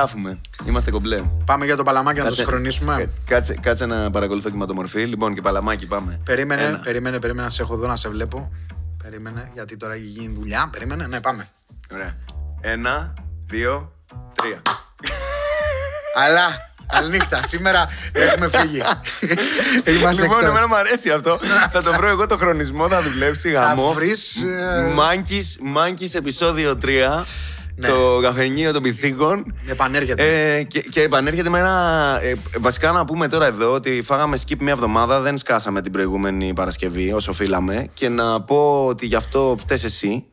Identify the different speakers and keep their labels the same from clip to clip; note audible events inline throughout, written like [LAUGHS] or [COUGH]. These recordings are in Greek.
Speaker 1: γράφουμε. Είμαστε κομπλέ.
Speaker 2: Πάμε για το παλαμάκι να το
Speaker 1: Κάτσε-
Speaker 2: συγχρονίσουμε.
Speaker 1: κα- Κάτσε, κάτσε να παρακολουθώ κυματομορφή. Λοιπόν, και παλαμάκι, πάμε.
Speaker 2: Περίμενε,
Speaker 1: Ένα.
Speaker 2: περίμενε, περίμενε να σε έχω εδώ να σε βλέπω. Περίμενε, γιατί τώρα έχει γίνει δουλειά. Περίμενε, ναι, πάμε.
Speaker 1: Ωραία. Ένα, δύο, τρία.
Speaker 2: Αλλά, καληνύχτα, σήμερα έχουμε φύγει. Είμαστε
Speaker 1: Λοιπόν,
Speaker 2: εκτός.
Speaker 1: εμένα μου αρέσει αυτό. [LAUGHS] θα το βρω εγώ το χρονισμό, θα δουλέψει γαμό.
Speaker 2: βρεις, ε,
Speaker 1: Μάγκης, Μάγκης, επεισόδιο 3.
Speaker 2: Ναι.
Speaker 1: Το καφενείο των πυθίκων.
Speaker 2: Επανέρχεται.
Speaker 1: Ε, και, και επανέρχεται με ένα. ε, βασικά να πούμε τώρα εδώ ότι φάγαμε skip μια εβδομάδα, δεν σκάσαμε την προηγούμενη Παρασκευή όσο οφείλαμε. Και να πω ότι γι' αυτό φταίει εσύ.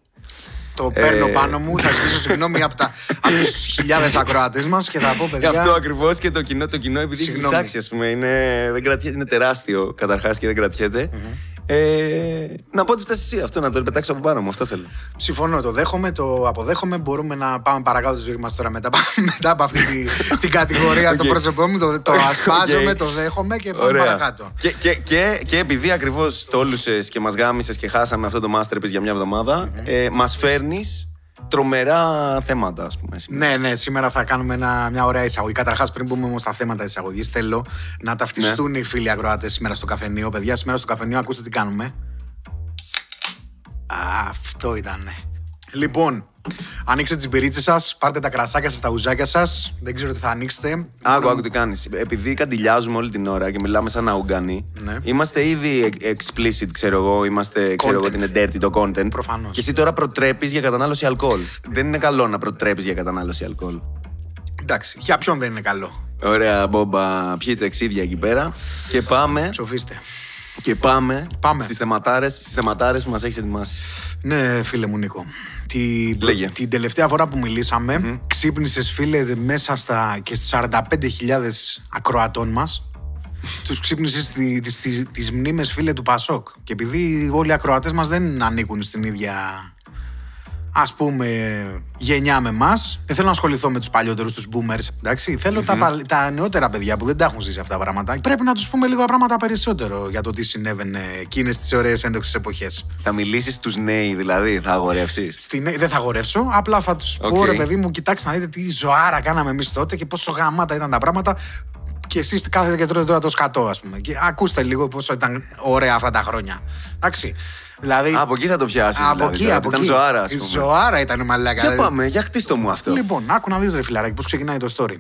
Speaker 2: Το παίρνω
Speaker 1: ε,
Speaker 2: πάνω μου, θα ζητήσω συγγνώμη από, τα, από τους χιλιάδες ακροατέ μας και θα πω,
Speaker 1: Γι'
Speaker 2: παιδιά.
Speaker 1: αυτό ακριβώς και το κοινό, το κοινό επειδή έχει
Speaker 2: Συγγνώμη.
Speaker 1: ψάξει, ας πούμε. Είναι, δεν κρατιέται, είναι τεράστιο καταρχάς και δεν κρατιεται Ε, να πω ότι φταίει εσύ αυτό, να το πετάξω από πάνω μου. Αυτό θέλω.
Speaker 2: Συμφωνώ, το δέχομαι, το αποδέχομαι. Μπορούμε να πάμε παρακάτω τη ζωή μας τώρα μετά, [LAUGHS] μετά από αυτή τη, την κατηγορία στο
Speaker 1: Οκ.
Speaker 2: πρόσωπό μου. Το, το ασπάζομαι,
Speaker 1: Οκ.
Speaker 2: το δέχομαι και πάμε παρακάτω.
Speaker 1: Και, και, και, και επειδή ακριβώς τόλουσες και μας γάμισες και χάσαμε αυτό το Masterpiece για μια εβδομάδα, ε, μας φέρνεις τρομερά θέματα, ας πούμε. σήμερα.
Speaker 2: Ναι, ναι, σήμερα θα κάνουμε ένα, μια ωραία εισαγωγή. Καταρχάς, πριν πούμε όμως στα θέματα της εισαγωγής, θέλω να ταυτιστούν
Speaker 1: Ναι.
Speaker 2: οι φίλοι ακροατές σήμερα στο καφενείο. Παιδιά, σήμερα στο καφενείο, ακούστε τι κάνουμε. Α, αυτό ήταν. Λοιπόν, ανοίξτε τις μπυρίτσε σας, πάρτε τα κρασάκια σας, τα ουζάκια σας. Δεν ξέρω τι θα ανοίξετε.
Speaker 1: Άκου, άκου τι κάνεις. Επειδή καντιλιάζουμε όλη την ώρα και μιλάμε σαν αούγκανοι,
Speaker 2: Ναι.
Speaker 1: είμαστε ήδη explicit, ξέρω εγώ, είμαστε, ξέρω εγώ,
Speaker 2: Content.
Speaker 1: ότι είναι dirty το content.
Speaker 2: Προφανώς.
Speaker 1: Και εσύ τώρα προτρέπεις για κατανάλωση αλκοόλ. Δεν είναι καλό να προτρέπεις για κατανάλωση αλκοόλ.
Speaker 2: Εντάξει, για ποιον δεν είναι καλό;
Speaker 1: Ωραία, μπόμπα, πιείτε εξίδια εκεί πέρα. Και πάμε,
Speaker 2: Ψοφίστε.
Speaker 1: και πάμε,
Speaker 2: Πάμε.
Speaker 1: στις θεματάρες, στις θεματάρες που μας έχεις ετοιμάσει.
Speaker 2: Ναι, φίλε μου Νίκο. Την,
Speaker 1: Λέγε.
Speaker 2: την τελευταία φορά που μιλήσαμε, ξύπνησες φίλε μέσα στα, και στους 45.000 ακροατών μας. [LAUGHS] Τους ξύπνησες τι- τις, τις, τις μνήμες φίλε του Πασόκ. Και επειδή όλοι οι ακροατές μας δεν ανήκουν στην ίδια ας πούμε γενιά με εμάς. Δεν θέλω να ασχοληθώ με τους παλιότερους, τους boomers. Εντάξει. Θέλω τα, παλ- τα νεότερα παιδιά που δεν τα έχουν ζήσει αυτά τα πράγματα. Πρέπει να τους πούμε λίγο πράγματα περισσότερο για το τι συνέβαινε εκείνες τις ωραίες ένδοξες εποχές.
Speaker 1: Θα μιλήσεις στους νέοι δηλαδή, θα αγορεύσεις;
Speaker 2: Στην... Δεν θα αγορεύσω, απλά θα τους
Speaker 1: Οκ.
Speaker 2: πω ρε παιδί μου, κοιτάξτε να δείτε τι ζωάρα κάναμε εμείς τότε και πόσο γαμάτα ήταν τα πράγματα. Και εσείς κάθετε και τρώτε τώρα το σκατό, ας πούμε. Και ακούστε λίγο πόσο ήταν ωραία αυτά τα χρόνια. Εντάξει. Δηλαδή.
Speaker 1: Α, από εκεί θα το πιάσεις
Speaker 2: από
Speaker 1: δηλαδή,
Speaker 2: εκεί,
Speaker 1: τώρα,
Speaker 2: από
Speaker 1: ήταν
Speaker 2: εκεί.
Speaker 1: ζωάρα, ας
Speaker 2: Η
Speaker 1: πούμε.
Speaker 2: Ζωάρα ήταν μαλάκα.
Speaker 1: Για πάμε, για χτίστο μου αυτό.
Speaker 2: Λοιπόν, άκου να δεις ρε φιλαράκι, πώς ξεκινάει το story.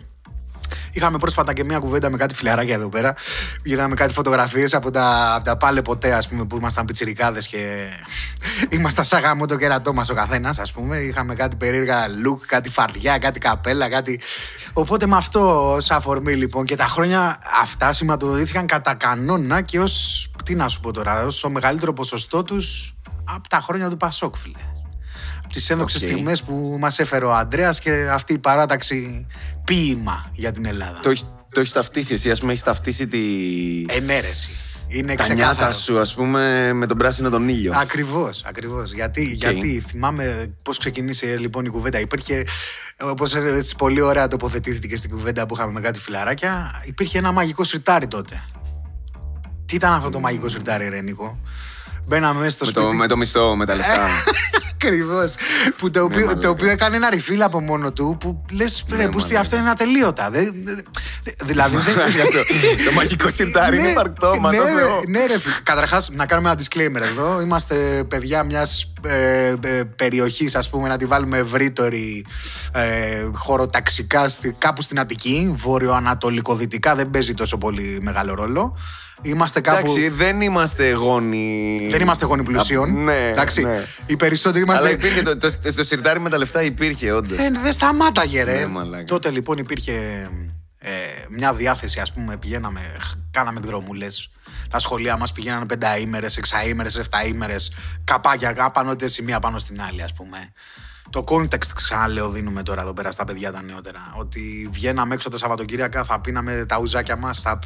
Speaker 2: Είχαμε πρόσφατα και μια κουβέντα με κάτι φιλαράκια εδώ πέρα. Είδαμε κάτι φωτογραφίες από τα, από τα πάλε ποτέ, ας πούμε, που ήμασταν πιτσιρικάδες και [LAUGHS] ήμασταν σαν γάμο το κερατό μας ο καθένας, ας πούμε. Είχαμε κάτι περίεργα look, κάτι φαρδιά, κάτι καπέλα, κάτι. Οπότε με αυτό ως αφορμή λοιπόν και τα χρόνια αυτά σηματοδοτήθηκαν κατά κανόνα και ως. Τι να σου πω τώρα, ως το μεγαλύτερο ποσοστό τους από τα χρόνια του Πασόκ, φίλε από τις ένδοξες
Speaker 1: Οκ.
Speaker 2: στιγμές που μας έφερε ο Αντρέας και αυτή η παράταξη ποίημα για την Ελλάδα.
Speaker 1: Το, έχει- το έχεις ταυτίσει εσύ, ας πούμε, έχεις ταυτίσει τη...
Speaker 2: Ναι, ρε συ. Είναι
Speaker 1: τα νιάτα
Speaker 2: ξεκάθαρο.
Speaker 1: σου, ας πούμε, με τον πράσινο τον ήλιο.
Speaker 2: Ακριβώς, ακριβώς. Γιατί, γιατί θυμάμαι πώς ξεκινήσε λοιπόν η κουβέντα. Υπήρχε, όπως πολύ ωραία τοποθετήθηκε στην κουβέντα που είχαμε με κάτι φιλαράκια, υπήρχε ένα μαγικό σιρτάρι τότε. Τι ήταν αυτό το μαγικό σιρτάρι, Ρε Νίκο; Μπαίναμε μέσα στο
Speaker 1: με,
Speaker 2: σπίτι.
Speaker 1: το, με το μισθό, με τα λεφτά. [LAUGHS]
Speaker 2: Ακριβώς. Που το οποίο,
Speaker 1: Ναι, μαλάκα.
Speaker 2: το οποίο έκανε ένα ρηφίλ από μόνο του που λες
Speaker 1: Ναι,
Speaker 2: ρε, που
Speaker 1: μαλάκα.
Speaker 2: αυτό είναι ατελείωτα. Δεν- δεν- δηλαδή δεν. [LAUGHS]
Speaker 1: το μαγικό σιρτάρι είναι
Speaker 2: Ναι,
Speaker 1: υπαρκτό, μα
Speaker 2: ναι,
Speaker 1: το
Speaker 2: ρε,
Speaker 1: Θεό.
Speaker 2: Ναι, ρε. Καταρχάς, να κάνουμε ένα disclaimer εδώ. Είμαστε παιδιά μιας ε, ε, περιοχής, ας πούμε, να τη βάλουμε ευρύτερη ε, χωροταξικά στη, κάπου στην Αττική. Βόρειο-ανατολικό-δυτικά δεν παίζει τόσο πολύ μεγάλο ρόλο. Είμαστε κάπου.
Speaker 1: Εντάξει, δεν είμαστε γόνοι.
Speaker 2: Δεν είμαστε γόνοι πλουσίων.
Speaker 1: Ναι,
Speaker 2: Εντάξει.
Speaker 1: ναι.
Speaker 2: Οι περισσότεροι είμαστε.
Speaker 1: Αλλά υπήρχε το, το, το, σιρτάρι με τα λεφτά υπήρχε, όντως.
Speaker 2: Ε, δεν σταμάταγε, ρε.
Speaker 1: Ναι, μαλάκα.
Speaker 2: Τότε λοιπόν υπήρχε ε, μια διάθεση, ας πούμε, πηγαίναμε, χ- κάναμε εκδρομούλες. Τα σχολεία μας πηγαίνανε πενταήμερες, εξαήμερες, εφταήμερες, καπάκια, κάπαν ό,τι σημεία πάνω στην άλλη, ας πούμε. Το context, ξαναλέω, δίνουμε τώρα εδώ πέρα στα παιδιά τα νεότερα. Ότι βγαίναμε έξω τα Σαββατοκύριακα, θα πίναμε τα ουζάκια μας, θα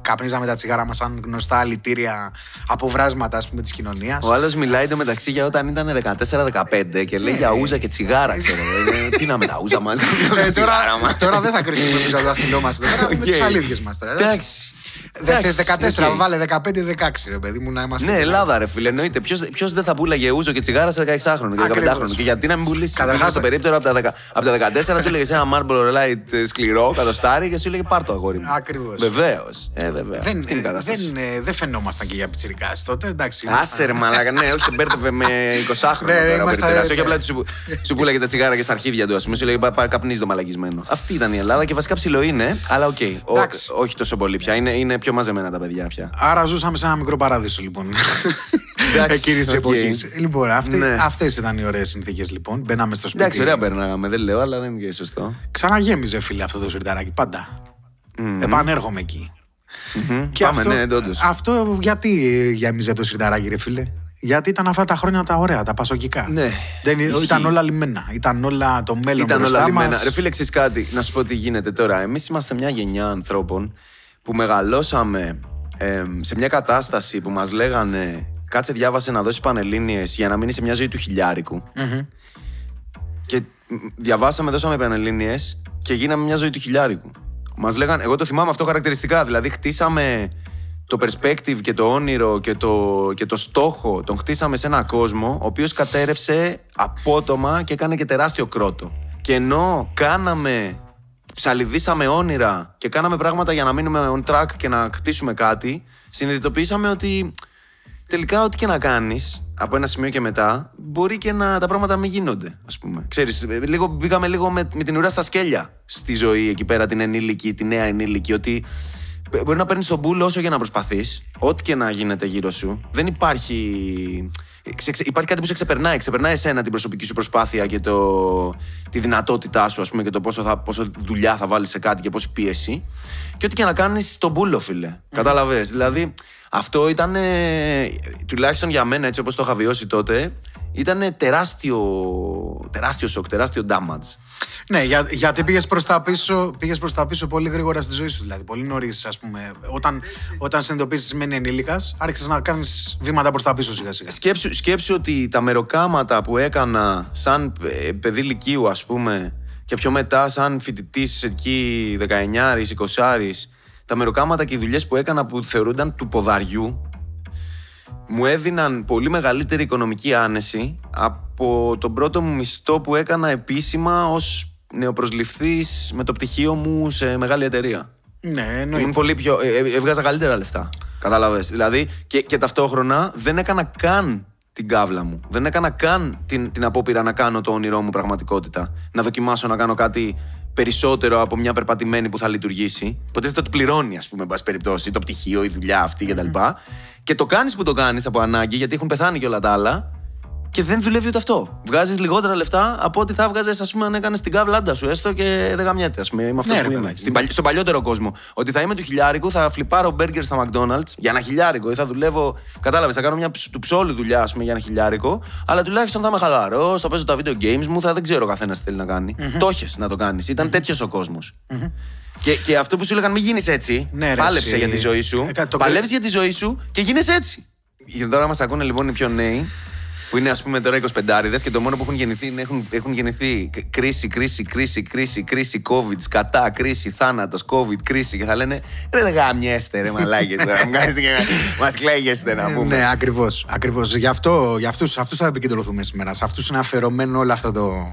Speaker 2: καπνίζαμε τα τσιγάρα μας σαν γνωστά αλητήρια αποβράσματα, ας πούμε, της κοινωνίας.
Speaker 1: Ο άλλος μιλάει εντωμεταξύ για όταν ήταν 14-15 και λέει για ούζα και τσιγάρα, ξέρω. εγώ. Ε, Πίναμε τα ούζα μας.
Speaker 2: Ε, [LAUGHS] τώρα, τώρα δεν θα κρυφτούμε πίσω από το δάχτυλό μας. [LAUGHS] Τώρα με
Speaker 1: Οκ.
Speaker 2: τις αλήθειες μας τώρα. εντάξει.
Speaker 1: Εντάξει.
Speaker 2: Δεν θες
Speaker 1: Εντάξει,
Speaker 2: 14,
Speaker 1: οκ.
Speaker 2: βάλε 15-16, ρε παιδί μου, να είμαστε.
Speaker 1: Ναι, Ελλάδα, ρε φίλε. Εννοείται. Ποιος δεν θα πούλαγε ούζο και τσιγάρα σε 16χρονο και
Speaker 2: Ακριβώς.
Speaker 1: 15χρονο. Και γιατί να μην πουλήσει;
Speaker 2: Καταρχάς-
Speaker 1: Καταρχάς, στο περίπτερο από τα, 10 από τα 14 του έλεγε ένα Marlboro Light ε, σκληρό, κατοστάρι και σου έλεγε πάρ το αγόρι μου.
Speaker 2: Ακριβώς.
Speaker 1: Βεβαίως. Ε, βέβαια.
Speaker 2: Δεν,
Speaker 1: Αυτή είναι η
Speaker 2: ε,
Speaker 1: κατάσταση.
Speaker 2: δεν, ε, δεν φαινόμασταν και για πιτσιρικάς τότε, εντάξει.
Speaker 1: Άσε ρε μαλάκα, ναι, όχι σε μπέρδευε με 20χρονο
Speaker 2: Ναι, ναι,
Speaker 1: τώρα ο
Speaker 2: είμαστε-
Speaker 1: περίπτερας. Όχι
Speaker 2: ναι.
Speaker 1: απλά του σου, σου πούλαγε τα τσιγάρα και στα αρχίδια του, ας πούμε. Σου λέγε πάρ καπνίζει το μαλακισμένο. Αυτή ήταν η Ελλάδα και βασικά ψηλό είναι, αλλά οκ. Ο-
Speaker 2: Εντάξει.
Speaker 1: όχι τόσο πολύ πια. Είναι, είναι πιο μαζεμένα τα παιδιά πια.
Speaker 2: Άρα ζούσαμε σε ένα μικρό παράδεισο, λοιπόν.
Speaker 1: Εντάξει,
Speaker 2: Εκείνης της
Speaker 1: οκ.
Speaker 2: εποχής. Λοιπόν, αυτές
Speaker 1: Ναι.
Speaker 2: αυτές ήταν οι ωραίες συνθήκες, λοιπόν. Μπαίναμε στο σπίτι.
Speaker 1: Εντάξει, ωραία περνάγαμε, δεν λέω, αλλά δεν είναι και σωστό.
Speaker 2: Ξαναγέμιζε, φίλε, αυτό το σιρταράκι. Πάντα. Επανέρχομαι εκεί.
Speaker 1: Μμμ.
Speaker 2: Και
Speaker 1: Πάμε,
Speaker 2: αυτό,
Speaker 1: ναι, όντως.
Speaker 2: αυτό γιατί γέμιζε το σιρταράκι, ρε φίλε; Γιατί ήταν αυτά τα χρόνια τα ωραία, τα πασοκικά.
Speaker 1: Ναι,
Speaker 2: Δεν,
Speaker 1: ισχύει.
Speaker 2: ήταν όλα λυμένα. Ήταν όλα το μέλλον
Speaker 1: Ήταν
Speaker 2: μπροστά
Speaker 1: όλα λυμένα.
Speaker 2: μας.
Speaker 1: Ρε φίλε, ξέρεις κάτι, να σου πω τι γίνεται τώρα. Εμείς είμαστε μια γενιά ανθρώπων που μεγαλώσαμε εμ, σε μια κατάσταση που μας λέγανε κάτσε διάβασε να δώσεις πανελλήνιες για να μείνει σε μια ζωή του χιλιάρικου. Και μ, διαβάσαμε, δώσαμε πανελλήνιες και γίναμε μια ζωή του χιλιάρικου. Μας λέγανε, εγώ το θυμάμαι αυτό χαρακτηριστικά. Δηλαδή, χτίσαμε το perspective και το όνειρο και το, και το στόχο, τον χτίσαμε σε ένα κόσμο ο οποίος κατέρευσε απότομα και έκανε και τεράστιο κρότο. Και ενώ κάναμε, ψαλιδίσαμε όνειρα και κάναμε πράγματα για να μείνουμε on track και να χτίσουμε κάτι, συνειδητοποιήσαμε ότι τελικά ό,τι και να κάνεις από ένα σημείο και μετά, μπορεί και να τα πράγματα να μην γίνονται, ας πούμε. Ξέρεις, ε, λίγο, μπήκαμε λίγο με, με την ουρά στα σκέλια στη ζωή εκεί πέρα, την ενήλικη, τη νέα ενήλικη, ότι ε, μπορεί να παίρνεις τον μπούλο όσο και να προσπαθείς, ό,τι και να γίνεται γύρω σου. Δεν υπάρχει. Ξε- ξε- υπάρχει κάτι που σε ξεπερνάει. Ξεπερνάει εσένα την προσωπική σου προσπάθεια και το, τη δυνατότητά σου, ας πούμε, και το πόσο, θα, πόσο δουλειά θα βάλεις σε κάτι και πόση πίεση. Και ό,τι και να κάνεις τον μπούλο, φίλε. Κατάλαβε. Δηλαδή, αυτό ήταν, τουλάχιστον για μένα, έτσι όπως το είχα βιώσει τότε, ήταν τεράστιο, τεράστιο σοκ, τεράστιο damage.
Speaker 2: Ναι, για, γιατί πήγες προς τα, πίσω, πήγες προς τα πίσω πολύ γρήγορα στη ζωή σου. Δηλαδή, πολύ νωρίς, ας πούμε. Όταν, όταν συνειδητοποίησες μένει ενήλικας, άρχισες να κάνεις βήματα προς τα πίσω σιγά-σιγά.
Speaker 1: Σκέψου, σκέψου ότι τα μεροκάματα που έκανα σαν ε, παιδί λυκείου, ας πούμε, και πιο μετά σαν φοιτητής εκεί 19 20 τα μεροκάματα και οι δουλειές που έκανα που θεωρούνταν του ποδαριού, μου έδιναν πολύ μεγαλύτερη οικονομική άνεση από τον πρώτο μου μισθό που έκανα επίσημα ως νεοπροσληφθής με το πτυχίο μου σε μεγάλη εταιρεία.
Speaker 2: Ναι,
Speaker 1: Ήμουν
Speaker 2: εννοείται.
Speaker 1: πολύ πιο. ε, ε, έβγαζα καλύτερα λεφτά. Κατάλαβες. Δηλαδή και, και ταυτόχρονα δεν έκανα καν την κάβλα μου. Δεν έκανα καν την, την απόπειρα να κάνω το όνειρό μου πραγματικότητα. Να δοκιμάσω να κάνω κάτι περισσότερο από μια περπατημένη που θα λειτουργήσει. Υποτίθεται ότι πληρώνει, ας πούμε, εν πάση περιπτώσει, το πτυχίο, η δουλειά αυτή κτλ. Και το κάνεις που το κάνεις από ανάγκη, γιατί έχουν πεθάνει και όλα τα άλλα. Και δεν δουλεύει ούτε αυτό. Βγάζεις λιγότερα λεφτά από ό,τι θα βγάζε, ας πούμε, αν έκανες την κάβλάντα σου έστω και δεν γαμιέται. Α πούμε, είμαι αυτός
Speaker 2: Ναι,
Speaker 1: που
Speaker 2: ρε
Speaker 1: είμαι.
Speaker 2: παιδάκι.
Speaker 1: Στην παλι- στον παλιότερο κόσμο. Ότι θα είμαι του χιλιάρικου, θα φλιπάρω μπέργκερ στα McDonald's για ένα χιλιάρικο ή θα δουλεύω. Κατάλαβες, θα κάνω μια ψ- του ψόλου δουλειά ας πούμε, για ένα χιλιάρικο. Αλλά τουλάχιστον θα είμαι χαλαρός, θα παίζω τα video games μου, θα δεν ξέρω ο καθένας τι θέλει να κάνει. Το έχεις να το κάνεις. Ήταν τέτοιος ο κόσμος. Και, και αυτό που σου έλεγαν, μην γίνεις έτσι.
Speaker 2: Ναι, ρε,
Speaker 1: πάλεψε
Speaker 2: εσύ.
Speaker 1: για τη ζωή σου.
Speaker 2: Ε, κα- το
Speaker 1: Παλεύεις για τη ζωή σου και γίνει έτσι. Για τώρα μας ακούνε λοιπόν οι πιο νέοι, που είναι ας πούμε τώρα 25 και το μόνο που έχουν γεννηθεί είναι έχουν, έχουν γεννηθεί κ- κρίση, κρίση, κρίση, κρίση, κρίση, COVID, σκατά, κρίση, θάνατος, COVID, κρίση. Και θα λένε ρε δεν γαμιέστε, ρε μαλάκες τώρα. Μας κλαίγεστε να πούμε.
Speaker 2: Ναι, ακριβώς. Ακριβώς. Γι' αυτό για αυτούς, αυτούς θα επικεντρωθούμε σήμερα. Σε αυτούς είναι αφαιρωμένο όλο αυτό το,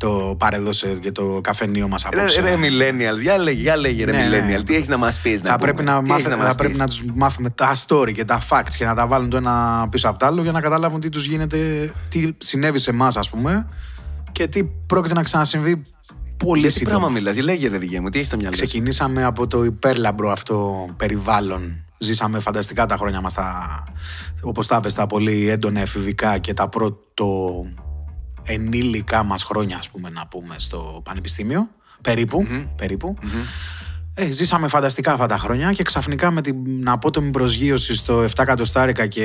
Speaker 2: το παρεδώσε και το καφενείο μας
Speaker 1: Ρε,
Speaker 2: απόψε.
Speaker 1: ρε millennials, για λέγε, για λέγε ρε
Speaker 2: Ναι, ναι.
Speaker 1: millennial, τι έχεις να μας πεις.
Speaker 2: θα πρέπει, να, μάθ,
Speaker 1: να,
Speaker 2: θα
Speaker 1: μας
Speaker 2: πρέπει
Speaker 1: πεις;
Speaker 2: να τους μάθουμε τα story και τα facts και να τα βάλουν το ένα πίσω από το άλλο για να καταλάβουν τι τους γίνεται, τι συνέβη σε εμάς, ας πούμε και τι πρόκειται να ξανασυμβεί πολύ
Speaker 1: Για τι
Speaker 2: σύντομα.
Speaker 1: πράγμα μιλάς, λέγε ρε δικέ μου, τι έχεις στο μυαλό σου;
Speaker 2: Ξεκινήσαμε από το υπέρλαμπρο αυτό περιβάλλον. Ζήσαμε φανταστικά τα χρόνια μας, τα, όπως τα είπες, τα πολύ έντονα εφηβικά και τα πρώτο ενήλικα μας χρόνια, ας πούμε, να πούμε, στο πανεπιστήμιο. Περίπου, περίπου. Ε, ζήσαμε φανταστικά αυτά τα χρόνια και ξαφνικά με την απότομη προσγείωση στο 7 εκατοστάρικα και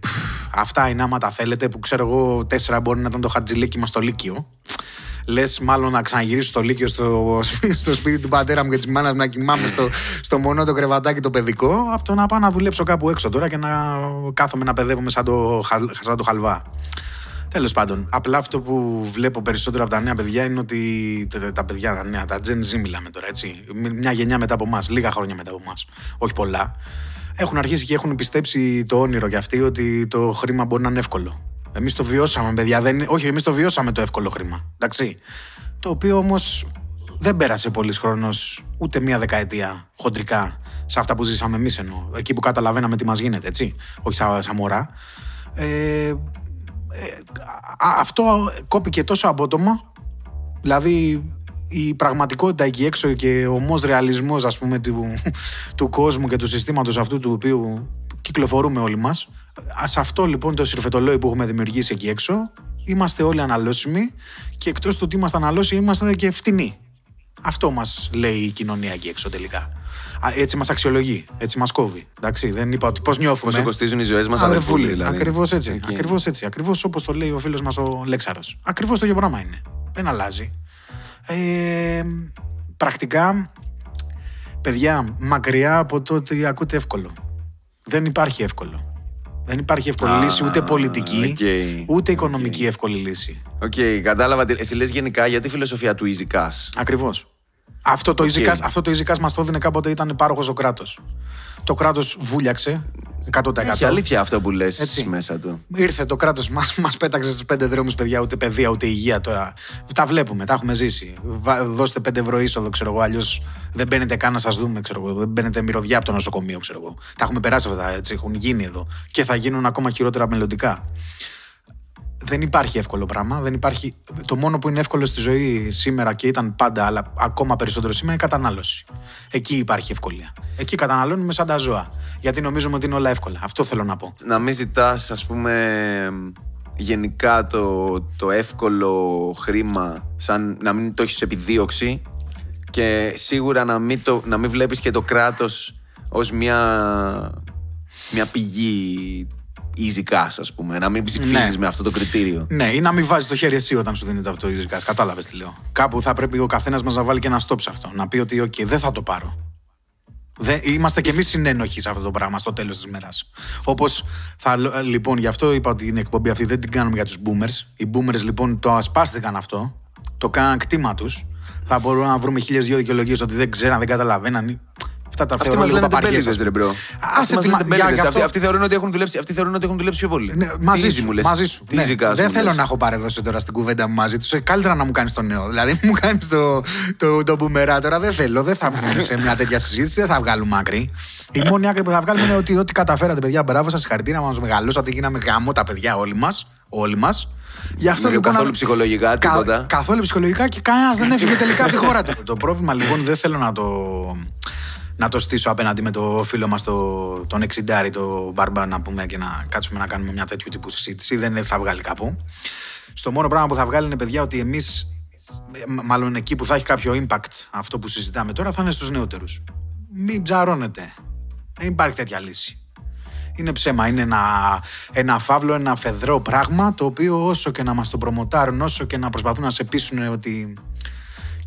Speaker 2: πφ, αυτά είναι άμα τα θέλετε που ξέρω εγώ τέσσερα μπορεί να ήταν το χαρτζηλίκι μας στο Λύκειο. Λες, μάλλον να ξαναγυρίσω στο Λύκειο στο, στο σπίτι του πατέρα μου και της μάνας μου να κοιμάμαι στο, στο μονό το κρεβατάκι το παιδικό, από το να πάω να δουλέψω κάπου έξω τώρα και να κάθομαι να παιδεύομαι σαν το, χαλ- σαν το χαλβά. Τέλος πάντων, απλά αυτό που βλέπω περισσότερο από τα νέα παιδιά είναι ότι τα, τα παιδιά, τα νέα, τα Gen Z μιλάμε τώρα, έτσι. Μια γενιά μετά από εμάς, λίγα χρόνια μετά από εμάς. Όχι πολλά. Έχουν αρχίσει και έχουν πιστέψει το όνειρο για αυτοί ότι το χρήμα μπορεί να είναι εύκολο. Εμείς το βιώσαμε, παιδιά. Δεν... Όχι, εμείς το βιώσαμε το εύκολο χρήμα. Εντάξει. Το οποίο όμως δεν πέρασε πολλή χρόνος, ούτε μία δεκαετία χοντρικά σε αυτά που ζήσαμε εμείς εννοώ. Εκεί που καταλαβαίναμε τι μας γίνεται, έτσι. Όχι σαν, σαν μωρά. Ε, ε, αυτό κόπηκε τόσο απότομα. Δηλαδή η πραγματικότητα εκεί έξω και ο ομός ρεαλισμός ας πούμε του, του κόσμου και του συστήματος αυτού του οποίου κυκλοφορούμε όλοι μας. Σε αυτό λοιπόν το συρφετολόι που έχουμε δημιουργήσει εκεί έξω είμαστε όλοι αναλώσιμοι και εκτός του ότι είμαστε αναλώσιμοι είμαστε και φτηνοί. Αυτό μας λέει η κοινωνία εκεί έξω τελικά έτσι μας αξιολογεί, έτσι μας κόβει. Εντάξει, δεν είπα ότι πώς νιώθουμε.
Speaker 1: Πόσο κοστίζουν οι ζωές μας, αδερφούλη.
Speaker 2: Δηλαδή. Ακριβώς έτσι. Okay. Ακριβώς έτσι. Ακριβώς όπως το λέει ο φίλος μας ο Λέξαρος. Ακριβώς το ίδιο πράγμα είναι. Δεν αλλάζει. Ε, πρακτικά, παιδιά, μακριά από το ότι ακούτε εύκολο. Δεν υπάρχει εύκολο. Δεν υπάρχει εύκολη ah, λύση, ούτε πολιτική, okay. ούτε οικονομική okay. εύκολη λύση.
Speaker 1: OK, okay, κατάλαβα. Εσύ λες γενικά για τη φιλοσοφία του Easy Cash;
Speaker 2: Ακριβώς. Αυτό το, okay. αυτό το Easy μας το έδινε κάποτε ήταν πάροχος ο κράτος. Το κράτος βούλιαξε 100%.
Speaker 1: Έχει αλήθεια αυτό που λες μέσα του.
Speaker 2: Ήρθε το κράτος, μας μας πέταξε στους πέντε δρόμους, παιδιά, ούτε παιδεία, ούτε υγεία τώρα. Τα βλέπουμε, τα έχουμε ζήσει. Δώστε πέντε ευρώ είσοδο, ξέρω εγώ. Αλλιώς δεν μπαίνετε καν να σας δούμε, ξέρω εγώ. Δεν μπαίνετε μυρωδιά από το νοσοκομείο, ξέρω εγώ. Τα έχουμε περάσει αυτά, έτσι. Έχουν γίνει εδώ. Και θα γίνουν ακόμα χειρότερα μελλοντικά δεν υπάρχει εύκολο πράγμα. Δεν υπάρχει... Το μόνο που είναι εύκολο στη ζωή σήμερα και ήταν πάντα, αλλά ακόμα περισσότερο σήμερα, είναι η κατανάλωση. Εκεί υπάρχει ευκολία. Εκεί καταναλώνουμε σαν τα ζώα. Γιατί νομίζουμε ότι είναι όλα εύκολα. Αυτό θέλω να πω.
Speaker 1: Να μην ζητάς, ας πούμε, γενικά το, το εύκολο χρήμα, σαν να μην το έχεις επιδίωξη και σίγουρα να μην, το, να μην βλέπεις και το κράτος ως μια, μια πηγή easy cash, ας πούμε. Να μην ψηφίζεις ναι. με αυτό το κριτήριο.
Speaker 2: Ναι, ή να μην βάζεις το χέρι εσύ όταν σου δίνεται αυτό το easy cash. Κατάλαβες τι λέω. Κάπου θα πρέπει ο καθένας μας να βάλει και ένα stop σε αυτό. Να πει ότι, OK, δεν θα το πάρω. Δεν, είμαστε κι εμείς συνένοχοι σε αυτό το πράγμα στο τέλος της μέρας. Όπως θα. Λοιπόν, γι' αυτό είπα ότι την εκπομπή αυτή δεν την κάνουμε για τους boomers. Οι boomers λοιπόν το ασπάστηκαν αυτό. Το κάναν κτήμα τους. Θα μπορούμε να βρούμε χίλιες δύο δικαιολογίες ότι δεν ξέραν, δεν καταλαβαίναν.
Speaker 1: Αυτά τα θεωρώ λίγο παπαριές. ρε bro. Αυτοί θεωρούν ότι έχουν δουλέψει, αυτοί θεωρούν ότι έχουν δουλέψει πιο πολύ.
Speaker 2: Ναι, μαζί σου, μαζί σου. Ναι. Δεν θέλω να έχω πάρε-δώσε τώρα στην κουβέντα μου μαζί τους. Ε, καλύτερα να μου κάνεις το νέο. Δηλαδή μου κάνεις το, το, το μπουμερά τώρα. Δεν θέλω. Δεν θα βγούμε σε μια τέτοια συζήτηση. Δεν θα βγάλουμε άκρη. Η μόνη άκρη που θα βγάλουμε είναι ότι ό,τι καταφέρατε, παιδιά, μπράβο σας, συγχαρητήρια μας μεγαλώσατε. Γίναμε γαμώ τα παιδιά όλοι μας. Όλοι μας.
Speaker 1: Γι' αυτό λοιπόν. Καθόλου ψυχολογικά, τίποτα.
Speaker 2: Καθόλου ψυχολογικά και κανένας δεν έφυγε τελικά από τη χώρα του. Το πρόβλημα λοιπόν δεν θέλω να το να το στήσω απέναντι με το φίλο μας το, τον Εξιντάρη, το Μπαρμπά, να πούμε και να κάτσουμε να κάνουμε μια τέτοιου τύπου συζήτηση. Δεν θα βγάλει κάπου. Στο μόνο πράγμα που θα βγάλει είναι, παιδιά, ότι εμείς, μάλλον εκεί που θα έχει κάποιο impact αυτό που συζητάμε τώρα, θα είναι στους νεότερους. Μην ψαρώνετε. Δεν υπάρχει τέτοια λύση. Είναι ψέμα. Είναι ένα, ένα φαύλο, ένα φεδρό πράγμα το οποίο όσο και να μας το προμοτάρουν, όσο και να προσπαθούν να σε πείσουν ότι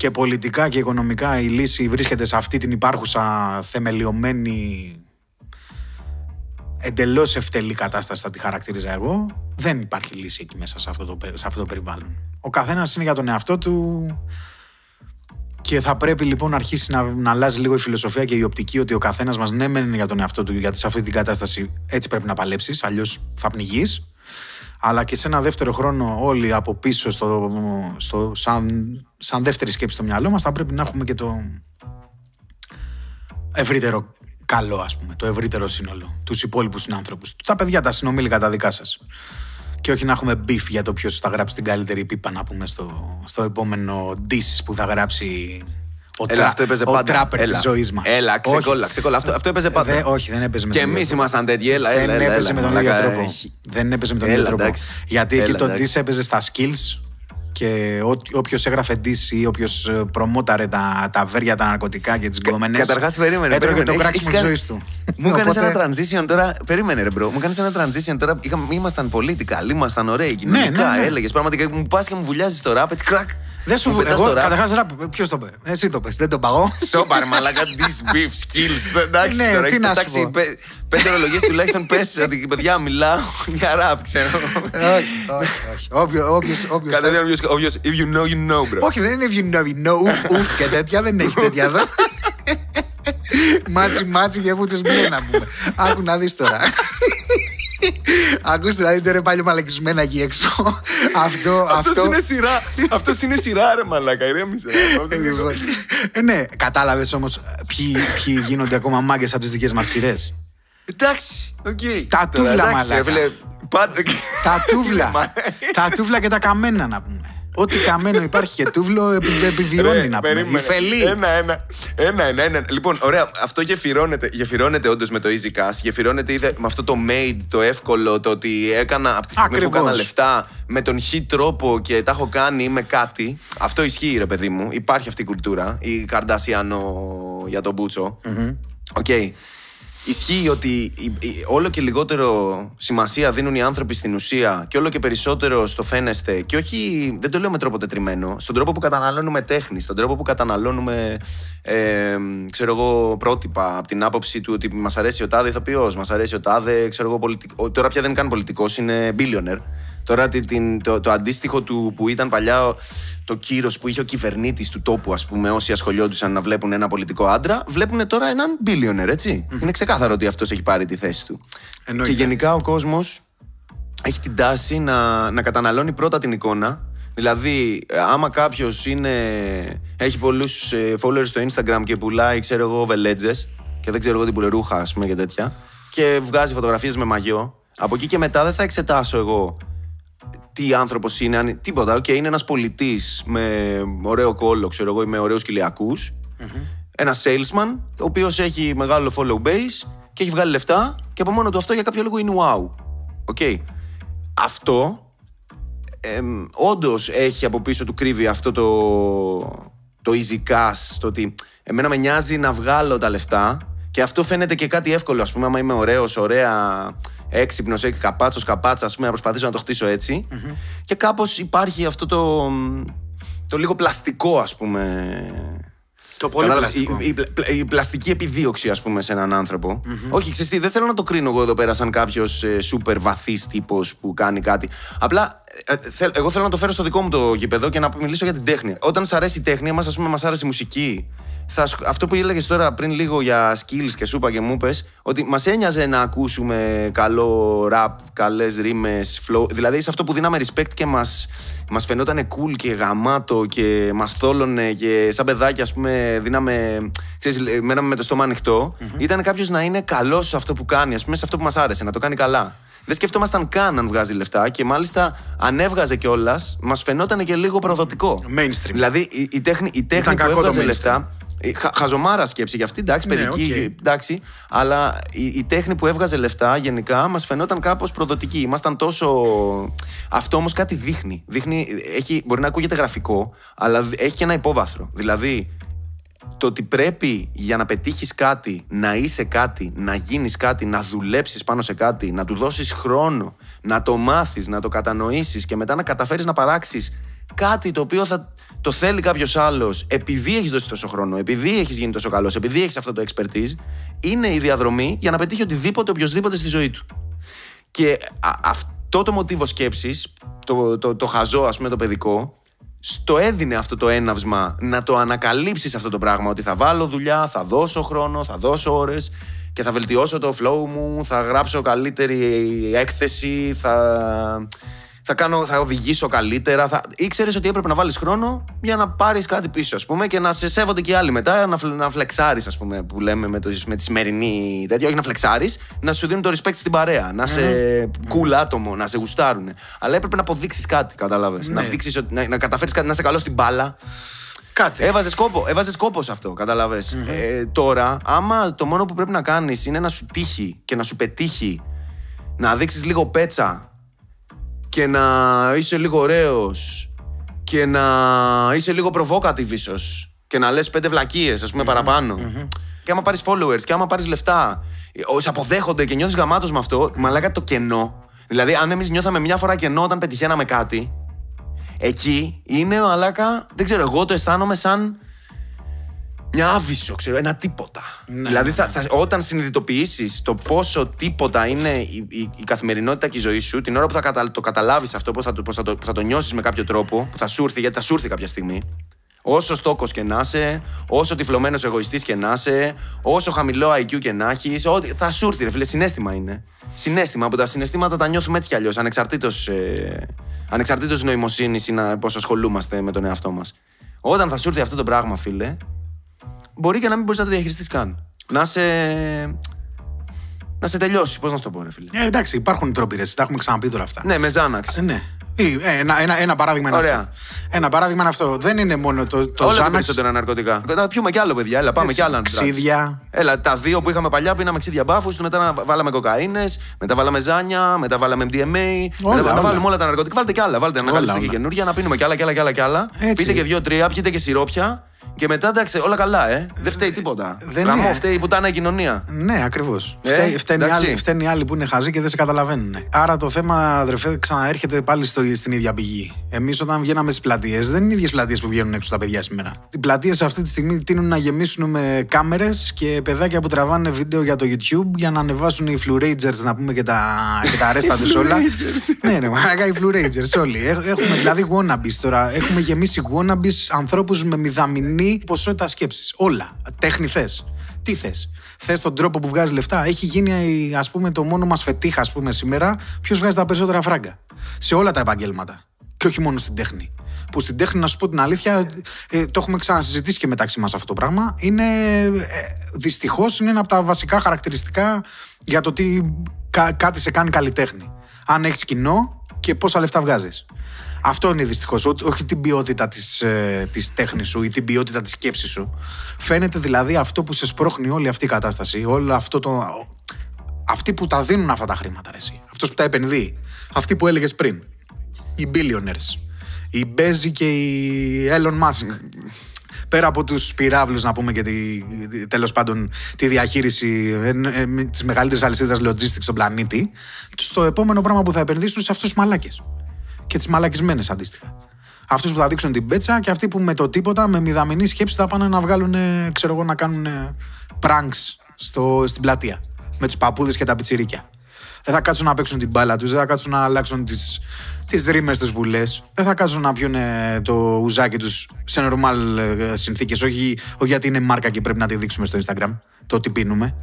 Speaker 2: και πολιτικά και οικονομικά η λύση βρίσκεται σε αυτή την υπάρχουσα θεμελιωμένη εντελώς ευτελή κατάσταση, θα τη χαρακτήριζα εγώ. Δεν υπάρχει λύση εκεί μέσα σε αυτό το, σε αυτό το περιβάλλον. Ο καθένας είναι για τον εαυτό του και θα πρέπει λοιπόν να αρχίσει να, να αλλάζει λίγο η φιλοσοφία και η οπτική ότι ο καθένας μας ναι, μένει για τον εαυτό του, γιατί σε αυτή την κατάσταση έτσι πρέπει να παλέψεις, αλλιώς θα πνιγείς αλλά και σε ένα δεύτερο χρόνο όλοι από πίσω στο, στο, σαν, σαν δεύτερη σκέψη στο μυαλό μας θα πρέπει να έχουμε και το ευρύτερο καλό ας πούμε, το ευρύτερο σύνολο, τους υπόλοιπους συνάνθρωπους, τα παιδιά, τα συνομήλικα τα δικά σας. Και όχι να έχουμε beef για το ποιος θα γράψει την καλύτερη πίπα να πούμε στο, στο επόμενο diss που θα γράψει ο, Έλα, αυτό έπαιζε ο πάντα. τράπερ της ζωής μας.
Speaker 1: Έλα, ξεκόλλα, ξεκόλλα. Αυτό, αυτό έπαιζε πάντα.
Speaker 2: Δε, όχι, δεν έπαιζε με
Speaker 1: τον ίδιο τρόπο. Και εμείς ήμασταν τέτοιοι. Έλα, έλα,
Speaker 2: δεν έπαιζε με τον ίδιο τρόπο. Δεν έπαιζε με τον ίδιο τρόπο. Γιατί εκεί το Dis έπαιζε στα skills και όποιος έγραφε DC ή όποιος ε, προμόταρε τα, τα βέρια, τα ναρκωτικά και τις γκόμενες.
Speaker 1: Καταρχάς, περίμενε.
Speaker 2: Έτρωγε το κράξιμο της ζωής του.
Speaker 1: Μου έκανες ένα transition τώρα. Περίμενε, ρε μπρο. Μου έκανες ένα transition τώρα. Ήμασταν πολύ καλοί, ήμασταν ωραίοι κοινωνικά. Ναι, ναι, ναι. Έλεγες πραγματικά μου πας και μου βουλιάζεις το ράπ, έτσι κρακ.
Speaker 2: Δεν σου βγει. Εγώ καταρχάς ραπ. Ποιος το είπε. Εσύ το πες. Δεν τον παγώ.
Speaker 1: Σόπαρ, μαλάκα. This beef skills. Εντάξει,
Speaker 2: ναι,
Speaker 1: τώρα
Speaker 2: τι να σου
Speaker 1: Πέντε ορολογίες τουλάχιστον πέσει ότι παιδιά μιλάω για ραπ, ξέρω.
Speaker 2: όχι, όχι, όχι. Όποιος, όποιος, όποιος
Speaker 1: Κατευθείαν όποιος- όποιος, if you know, you know, bro.
Speaker 2: Όχι, δεν είναι you know, you know, ουφ, ουφ και τέτοια, δεν έχει τέτοια εδώ. μάτσι, μάτσι και βούτσες μπλε να πούμε. Άκου να δεις τώρα. Ακούστε δηλαδή τώρα πάλι μαλακισμένα εκεί έξω. αυτό,
Speaker 1: Αυτός
Speaker 2: αυτό.
Speaker 1: είναι σειρά. Αυτός είναι σειρά, ρε μαλάκα. Ηρέμησε.
Speaker 2: Ε, λοιπόν. Ε, ναι, κατάλαβες όμως ποιοι, ποιοι γίνονται ακόμα μάγκες από τις δικές μας σειρές;
Speaker 1: Εντάξει, οκ.
Speaker 2: Τα
Speaker 1: Τώρα,
Speaker 2: τούβλα,
Speaker 1: εντάξει, ρε
Speaker 2: μαλάκα.
Speaker 1: φίλε, Πάντα.
Speaker 2: Τα τούβλα.
Speaker 1: Μα-
Speaker 2: τα τούβλα και τα καμένα να πούμε. Ό,τι καμένο υπάρχει και τούβλο επι- επιβιώνει
Speaker 1: Ρε,
Speaker 2: να πούμε. Η
Speaker 1: περίμενε.
Speaker 2: φελή.
Speaker 1: Ένα, ένα. Ένα, ένα, ένα. Λοιπόν, ωραία, αυτό γεφυρώνεται. Γεφυρώνεται όντως με το Easy Cash. Γεφυρώνεται είδε, με αυτό το made, το εύκολο, το ότι έκανα από τη στιγμή
Speaker 2: Ακριβώς.
Speaker 1: που έκανα λεφτά με τον χι τρόπο και τα έχω κάνει, είμαι κάτι. Αυτό ισχύει, ρε παιδί μου. Υπάρχει αυτή η κουλτούρα. Η Kardashian για τον μπουτσο Οκ. Ισχύει ότι η- η- όλο και λιγότερο σημασία δίνουν οι άνθρωποι στην ουσία και όλο και περισσότερο στο φαίνεσθαι και όχι, δεν το λέω με τρόπο τετριμένο, στον τρόπο που καταναλώνουμε τέχνη, στον τρόπο που καταναλώνουμε ε, ξέρω εγώ, πρότυπα από την άποψη του ότι μας αρέσει ο τάδε ηθοποιός, μας αρέσει ο τάδε, ξέρω εγώ, πολιτικό. Τώρα πια δεν είναι καν πολιτικός, είναι billionaire. Τώρα την- την- το, το αντίστοιχο του που ήταν παλιά ο- το κύρος που είχε ο κυβερνήτης του τόπου, ας πούμε, όσοι ασχολιόντουσαν να βλέπουν ένα πολιτικό άντρα, βλέπουν τώρα έναν billionaire, έτσι. Είναι ξεκάθαρο ότι αυτός έχει πάρει τη θέση του.
Speaker 2: Εννοείται.
Speaker 1: Και γενικά ο κόσμος έχει την τάση να, να καταναλώνει πρώτα την εικόνα. Δηλαδή, ε, άμα κάποιος έχει πολλούς followers στο Instagram και πουλάει, ξέρω εγώ, βελέτζες και δεν ξέρω εγώ τι πουλε ρούχα, ας πούμε και τέτοια, και βγάζει φωτογραφίες με μαγιό, από εκεί και μετά δεν θα εξετάσω εγώ τι άνθρωπος είναι, αν... τίποτα. Οκ, είναι ένας πωλητής με ωραίο κώλο, ξέρω εγώ, ή με ωραίους Ένας salesman, ο οποίος έχει μεγάλο follow base και έχει βγάλει λεφτά και από μόνο του αυτό για κάποιο λόγο είναι wow. Οκ. Αυτό εμ, όντως έχει από πίσω του κρύβει αυτό το, το easy cash, το ότι εμένα με νοιάζει να βγάλω τα λεφτά και αυτό φαίνεται και κάτι εύκολο. Α πούμε, άμα είμαι ωραίος, ωραία, έξυπνος, καπάτσος, καπάτσα, ας πούμε, να προσπαθήσω να το χτίσω έτσι. Και κάπως υπάρχει αυτό το, το λίγο πλαστικό, ας πούμε.
Speaker 2: Το πολύ
Speaker 1: Κατάλαβες,
Speaker 2: πλαστικό.
Speaker 1: Η, η πλα- η πλαστική επιδίωξη, ας πούμε, σε έναν άνθρωπο. Όχι, ξέρεις τι, δεν θέλω να το κρίνω εγώ εδώ πέρα σαν κάποιος σούπερ βαθύς τύπος που κάνει κάτι. Απλά ε, θέλ- εγώ θέλω να το φέρω στο δικό μου το γήπεδο και να μιλήσω για την τέχνη. Όταν σ' αρέσει η τέχνη, εμάς, ας πούμε, μας άρεσε η μουσική. Θα, σκ- αυτό που έλεγες τώρα πριν λίγο για skills και σούπα και μου είπες, ότι μας ένοιαζε να ακούσουμε καλό rap, καλές ρήμες, flow. Δηλαδή σε αυτό που δίναμε respect και μας μας φαινόταν cool και γαμάτο και μας θόλωνε και σαν παιδάκια, ας πούμε, δίναμε. Ξέρεις, λέ- μέναμε με το στόμα ανοιχτό. Ήταν κάποιος να είναι καλός σε αυτό που κάνει, ας πούμε, σε αυτό που μας άρεσε, να το κάνει καλά. Δεν σκεφτόμασταν καν αν βγάζει λεφτά και μάλιστα αν έβγαζε κιόλας, μας φαινόταν και λίγο προδοτικό.
Speaker 2: Mainstream.
Speaker 1: Δηλαδή η, η τέχνη, η τέχνη που
Speaker 2: κακό το
Speaker 1: έβγαζε
Speaker 2: mainstream.
Speaker 1: λεφτά. Ε, χα- χαζομάρα σκέψη για αυτή, εντάξει,
Speaker 2: Ναι,
Speaker 1: παιδική,
Speaker 2: οκ.
Speaker 1: εντάξει. Αλλά η, η τέχνη που έβγαζε λεφτά γενικά μας φαινόταν κάπως προδοτική. Ήμασταν τόσο. Αυτό όμως κάτι δείχνει. δείχνει έχει, μπορεί να ακούγεται γραφικό, αλλά δ- έχει και ένα υπόβαθρο. Δηλαδή, το ότι πρέπει για να πετύχεις κάτι, να είσαι κάτι, να γίνεις κάτι, να δουλέψεις πάνω σε κάτι, να του δώσεις χρόνο, να το μάθεις, να το κατανοήσεις και μετά να καταφέρεις να παράξεις κάτι το οποίο θα το θέλει κάποιος άλλος επειδή έχεις δώσει τόσο χρόνο, επειδή έχεις γίνει τόσο καλός, επειδή έχεις αυτό το expertise, είναι η διαδρομή για να πετύχει οτιδήποτε, οποιοδήποτε στη ζωή του. Και α- αυτό το μοτίβο σκέψης, το, το, το χαζό ας πούμε το παιδικό, στο έδινε αυτό το έναυσμα να το ανακαλύψεις αυτό το πράγμα ότι θα βάλω δουλειά, θα δώσω χρόνο, θα δώσω ώρες και θα βελτιώσω το flow μου, θα γράψω καλύτερη έκθεση, θα, θα, κάνω, θα οδηγήσω καλύτερα. Θα... Ήξερες ότι έπρεπε να βάλεις χρόνο για να πάρεις κάτι πίσω ας πούμε και να σε σέβονται και οι άλλοι μετά, να, φλ- να φλεξάρεις ας πούμε που λέμε με, το, με τη σημερινή τέτοια, όχι να φλεξάρεις, να σου δίνουν το respect στην παρέα, να σε cool άτομο, να σε γουστάρουν. Αλλά έπρεπε να αποδείξεις κάτι, κατάλαβες. Να, δείξεις, ότι- να, να καταφέρεις κάτι, να είσαι καλός στην μπάλα.
Speaker 2: Κάτι.
Speaker 1: Έβαζες κόπο, έβαζες κόπο σε αυτό, καταλαβες. Ε, τώρα, άμα το μόνο που πρέπει να κάνεις είναι να σου τύχει και να σου πετύχει να δείξεις λίγο πέτσα και να είσαι λίγο ωραίος και να είσαι λίγο provocative ίσως και να λες πέντε βλακίες, ας πούμε, παραπάνω. Και άμα πάρεις followers και άμα πάρεις λεφτά, ε, όσοι αποδέχονται και νιώθεις γαμάτος με αυτό, μαλάκα το κενό. Δηλαδή, αν εμείς νιώθαμε μια φορά κενό όταν πετυχαίναμε κάτι, εκεί είναι μαλάκα, δεν ξέρω, εγώ το αισθάνομαι σαν μια άβυσο, ξέρω, ένα τίποτα. δηλαδή, θα, θα, όταν συνειδητοποιήσεις το πόσο τίποτα είναι η, η, η καθημερινότητα και η ζωή σου, την ώρα που θα κατα, το καταλάβεις αυτό, που θα, το- πώς θα το, που θα το νιώσεις με κάποιο τρόπο, που θα σου έρθει, γιατί θα σου έρθει κάποια στιγμή. Όσο στόκος και να είσαι, όσο τυφλωμένος εγωιστής και να είσαι, όσο χαμηλό IQ και να έχεις, θα σου έρθει, ρε φίλε. Συνέστημα είναι. Συνέστημα. Από τα συναισθήματα τα νιώθουμε έτσι κι αλλιώς, ανεξαρτήτως ε, ανεξαρτήτως νοημοσύνης ή να, πώς ασχολούμαστε με τον εαυτό μας. Όταν θα σου έρθει αυτό το πράγμα, φίλε, μπορεί και να μην μπορείς να το διαχειριστείς καν. Να σε. να σε τελειώσει. Πώς να σου το πω, ρε φίλε;
Speaker 2: Ε, εντάξει, υπάρχουν τρόποι, ρε, τα έχουμε ξαναπεί τώρα αυτά.
Speaker 1: Ναι, με Ζάναξ.
Speaker 2: Ε, ναι. Ή, ε, Ένα, ένα, ένα παράδειγμα είναι
Speaker 1: Ωραία.
Speaker 2: αυτό. Ένα παράδειγμα είναι αυτό. Δεν είναι μόνο το, το
Speaker 1: Όλα τα
Speaker 2: Xanax,
Speaker 1: περισσότερα ναρκωτικά. Να πιούμε κι άλλο, παιδιά. Έλα, πάμε
Speaker 2: Έτσι,
Speaker 1: κι άλλα. να τράξουμε.
Speaker 2: ξύδια.
Speaker 1: Έλα, τα δύο που είχαμε παλιά πίναμε ξύδια μπάφους, μετά να βάλαμε κοκαίνες, μετά βάλαμε ζάνια, μετά βάλαμε MDMA.
Speaker 2: Όλα,
Speaker 1: μετά να
Speaker 2: όλα.
Speaker 1: βάλουμε όλα τα ναρκωτικά. Βάλτε κι άλλα. Βάλτε ένα
Speaker 2: Όλα,
Speaker 1: καλυστή και
Speaker 2: όλα.
Speaker 1: καινούργια, να πίνουμε κι άλλα κι άλλα κι άλλα. Κι άλλα.
Speaker 2: Έτσι.
Speaker 1: Πείτε και δύο-τρία, πιείτε και σιρόπια. Και μετά εντάξει, όλα καλά, ε. Δεν φταίει τίποτα.
Speaker 2: δεν
Speaker 1: Γαμό,
Speaker 2: είναι.
Speaker 1: φταίει η πουτάνα η κοινωνία.
Speaker 2: Ναι, ακριβώς.
Speaker 1: Ε,
Speaker 2: φταίνει,
Speaker 1: εντάξει.
Speaker 2: άλλοι, φταίνει άλλοι που είναι χαζοί και δεν σε καταλαβαίνουν. Άρα το θέμα, αδερφέ, ξαναέρχεται πάλι στο, στην ίδια πηγή. Εμείς όταν βγαίναμε στις πλατείες, δεν είναι οι ίδιες πλατείες που βγαίνουν έξω τα παιδιά σήμερα. Οι πλατείες αυτή τη στιγμή τείνουν να γεμίσουν με κάμερες και παιδάκια που τραβάνε βίντεο για το YouTube για να ανεβάσουν οι Flu Rangers να πούμε και τα, και τα αρέστα τους [LAUGHS] όλα. ναι, ναι, μαλάκα οι Flu Rangers όλοι. Έχ- Έχουμε δηλαδή wannabes τώρα. Έχουμε γεμίσει wannabes ανθρώπους με μηδαμινή ποσότητα σκέψης. Όλα. Τέχνη θες. Τι θες. Θες τον τρόπο που βγάζει λεφτά. Έχει γίνει, ας πούμε, το μόνο μας φετίχα, ας πούμε, σήμερα, ποιος βγάζει τα περισσότερα φράγκα. Σε όλα τα επαγγέλματα. Και όχι μόνο στην τέχνη. Που στην τέχνη, να σου πω την αλήθεια, ε, το έχουμε ξανασυζητήσει και μεταξύ μας αυτό το πράγμα. Είναι. Ε, Δυστυχώς είναι ένα από τα βασικά χαρακτηριστικά για το τι κα- κάτι σε κάνει καλλιτέχνη. Αν έχεις κοινό και πόσα λεφτά βγάζεις. Αυτό είναι δυστυχώς. Όχι την ποιότητα της ε, της τέχνης σου ή την ποιότητα της σκέψης σου. Φαίνεται δηλαδή αυτό που σε σπρώχνει όλη αυτή η κατάσταση. Όλο αυτό το. Αυτοί που τα δίνουν αυτά τα χρήματα, ρε, εσύ. Αυτός που τα επενδύει. Αυτοί που έλεγες πριν. Οι billionaires. Οι Μπέζοι και οι Elon Musk. Πέρα από τους πυράβλους, να πούμε και τη, τέλος πάντων τη διαχείριση ε, ε, της μεγαλύτερης αλυσίδας logistics στον πλανήτη, στο επόμενο πράγμα που θα επενδύσουν σε αυτούς τους μαλάκες. Και τις μαλακισμένες αντίστοιχα. Αυτούς που θα δείξουν την πέτσα και αυτοί που με το τίποτα, με μηδαμινή σκέψη, θα πάνε να βγάλουν, ε, ξέρω εγώ, να κάνουν ε, pranks στο, στην πλατεία. Με τους παππούδες και τα πιτσιρίκια. Δεν θα κάτσουν να παίξουν την μπάλα τους, δεν θα κάτσουν να αλλάξουν τις τις ρήμες του που λε. Δεν θα κάτσουν να πιούν ε, το ουζάκι τους σε normal συνθήκες. Όχι, όχι γιατί είναι μάρκα και πρέπει να τη δείξουμε στο Instagram το τι πίνουμε.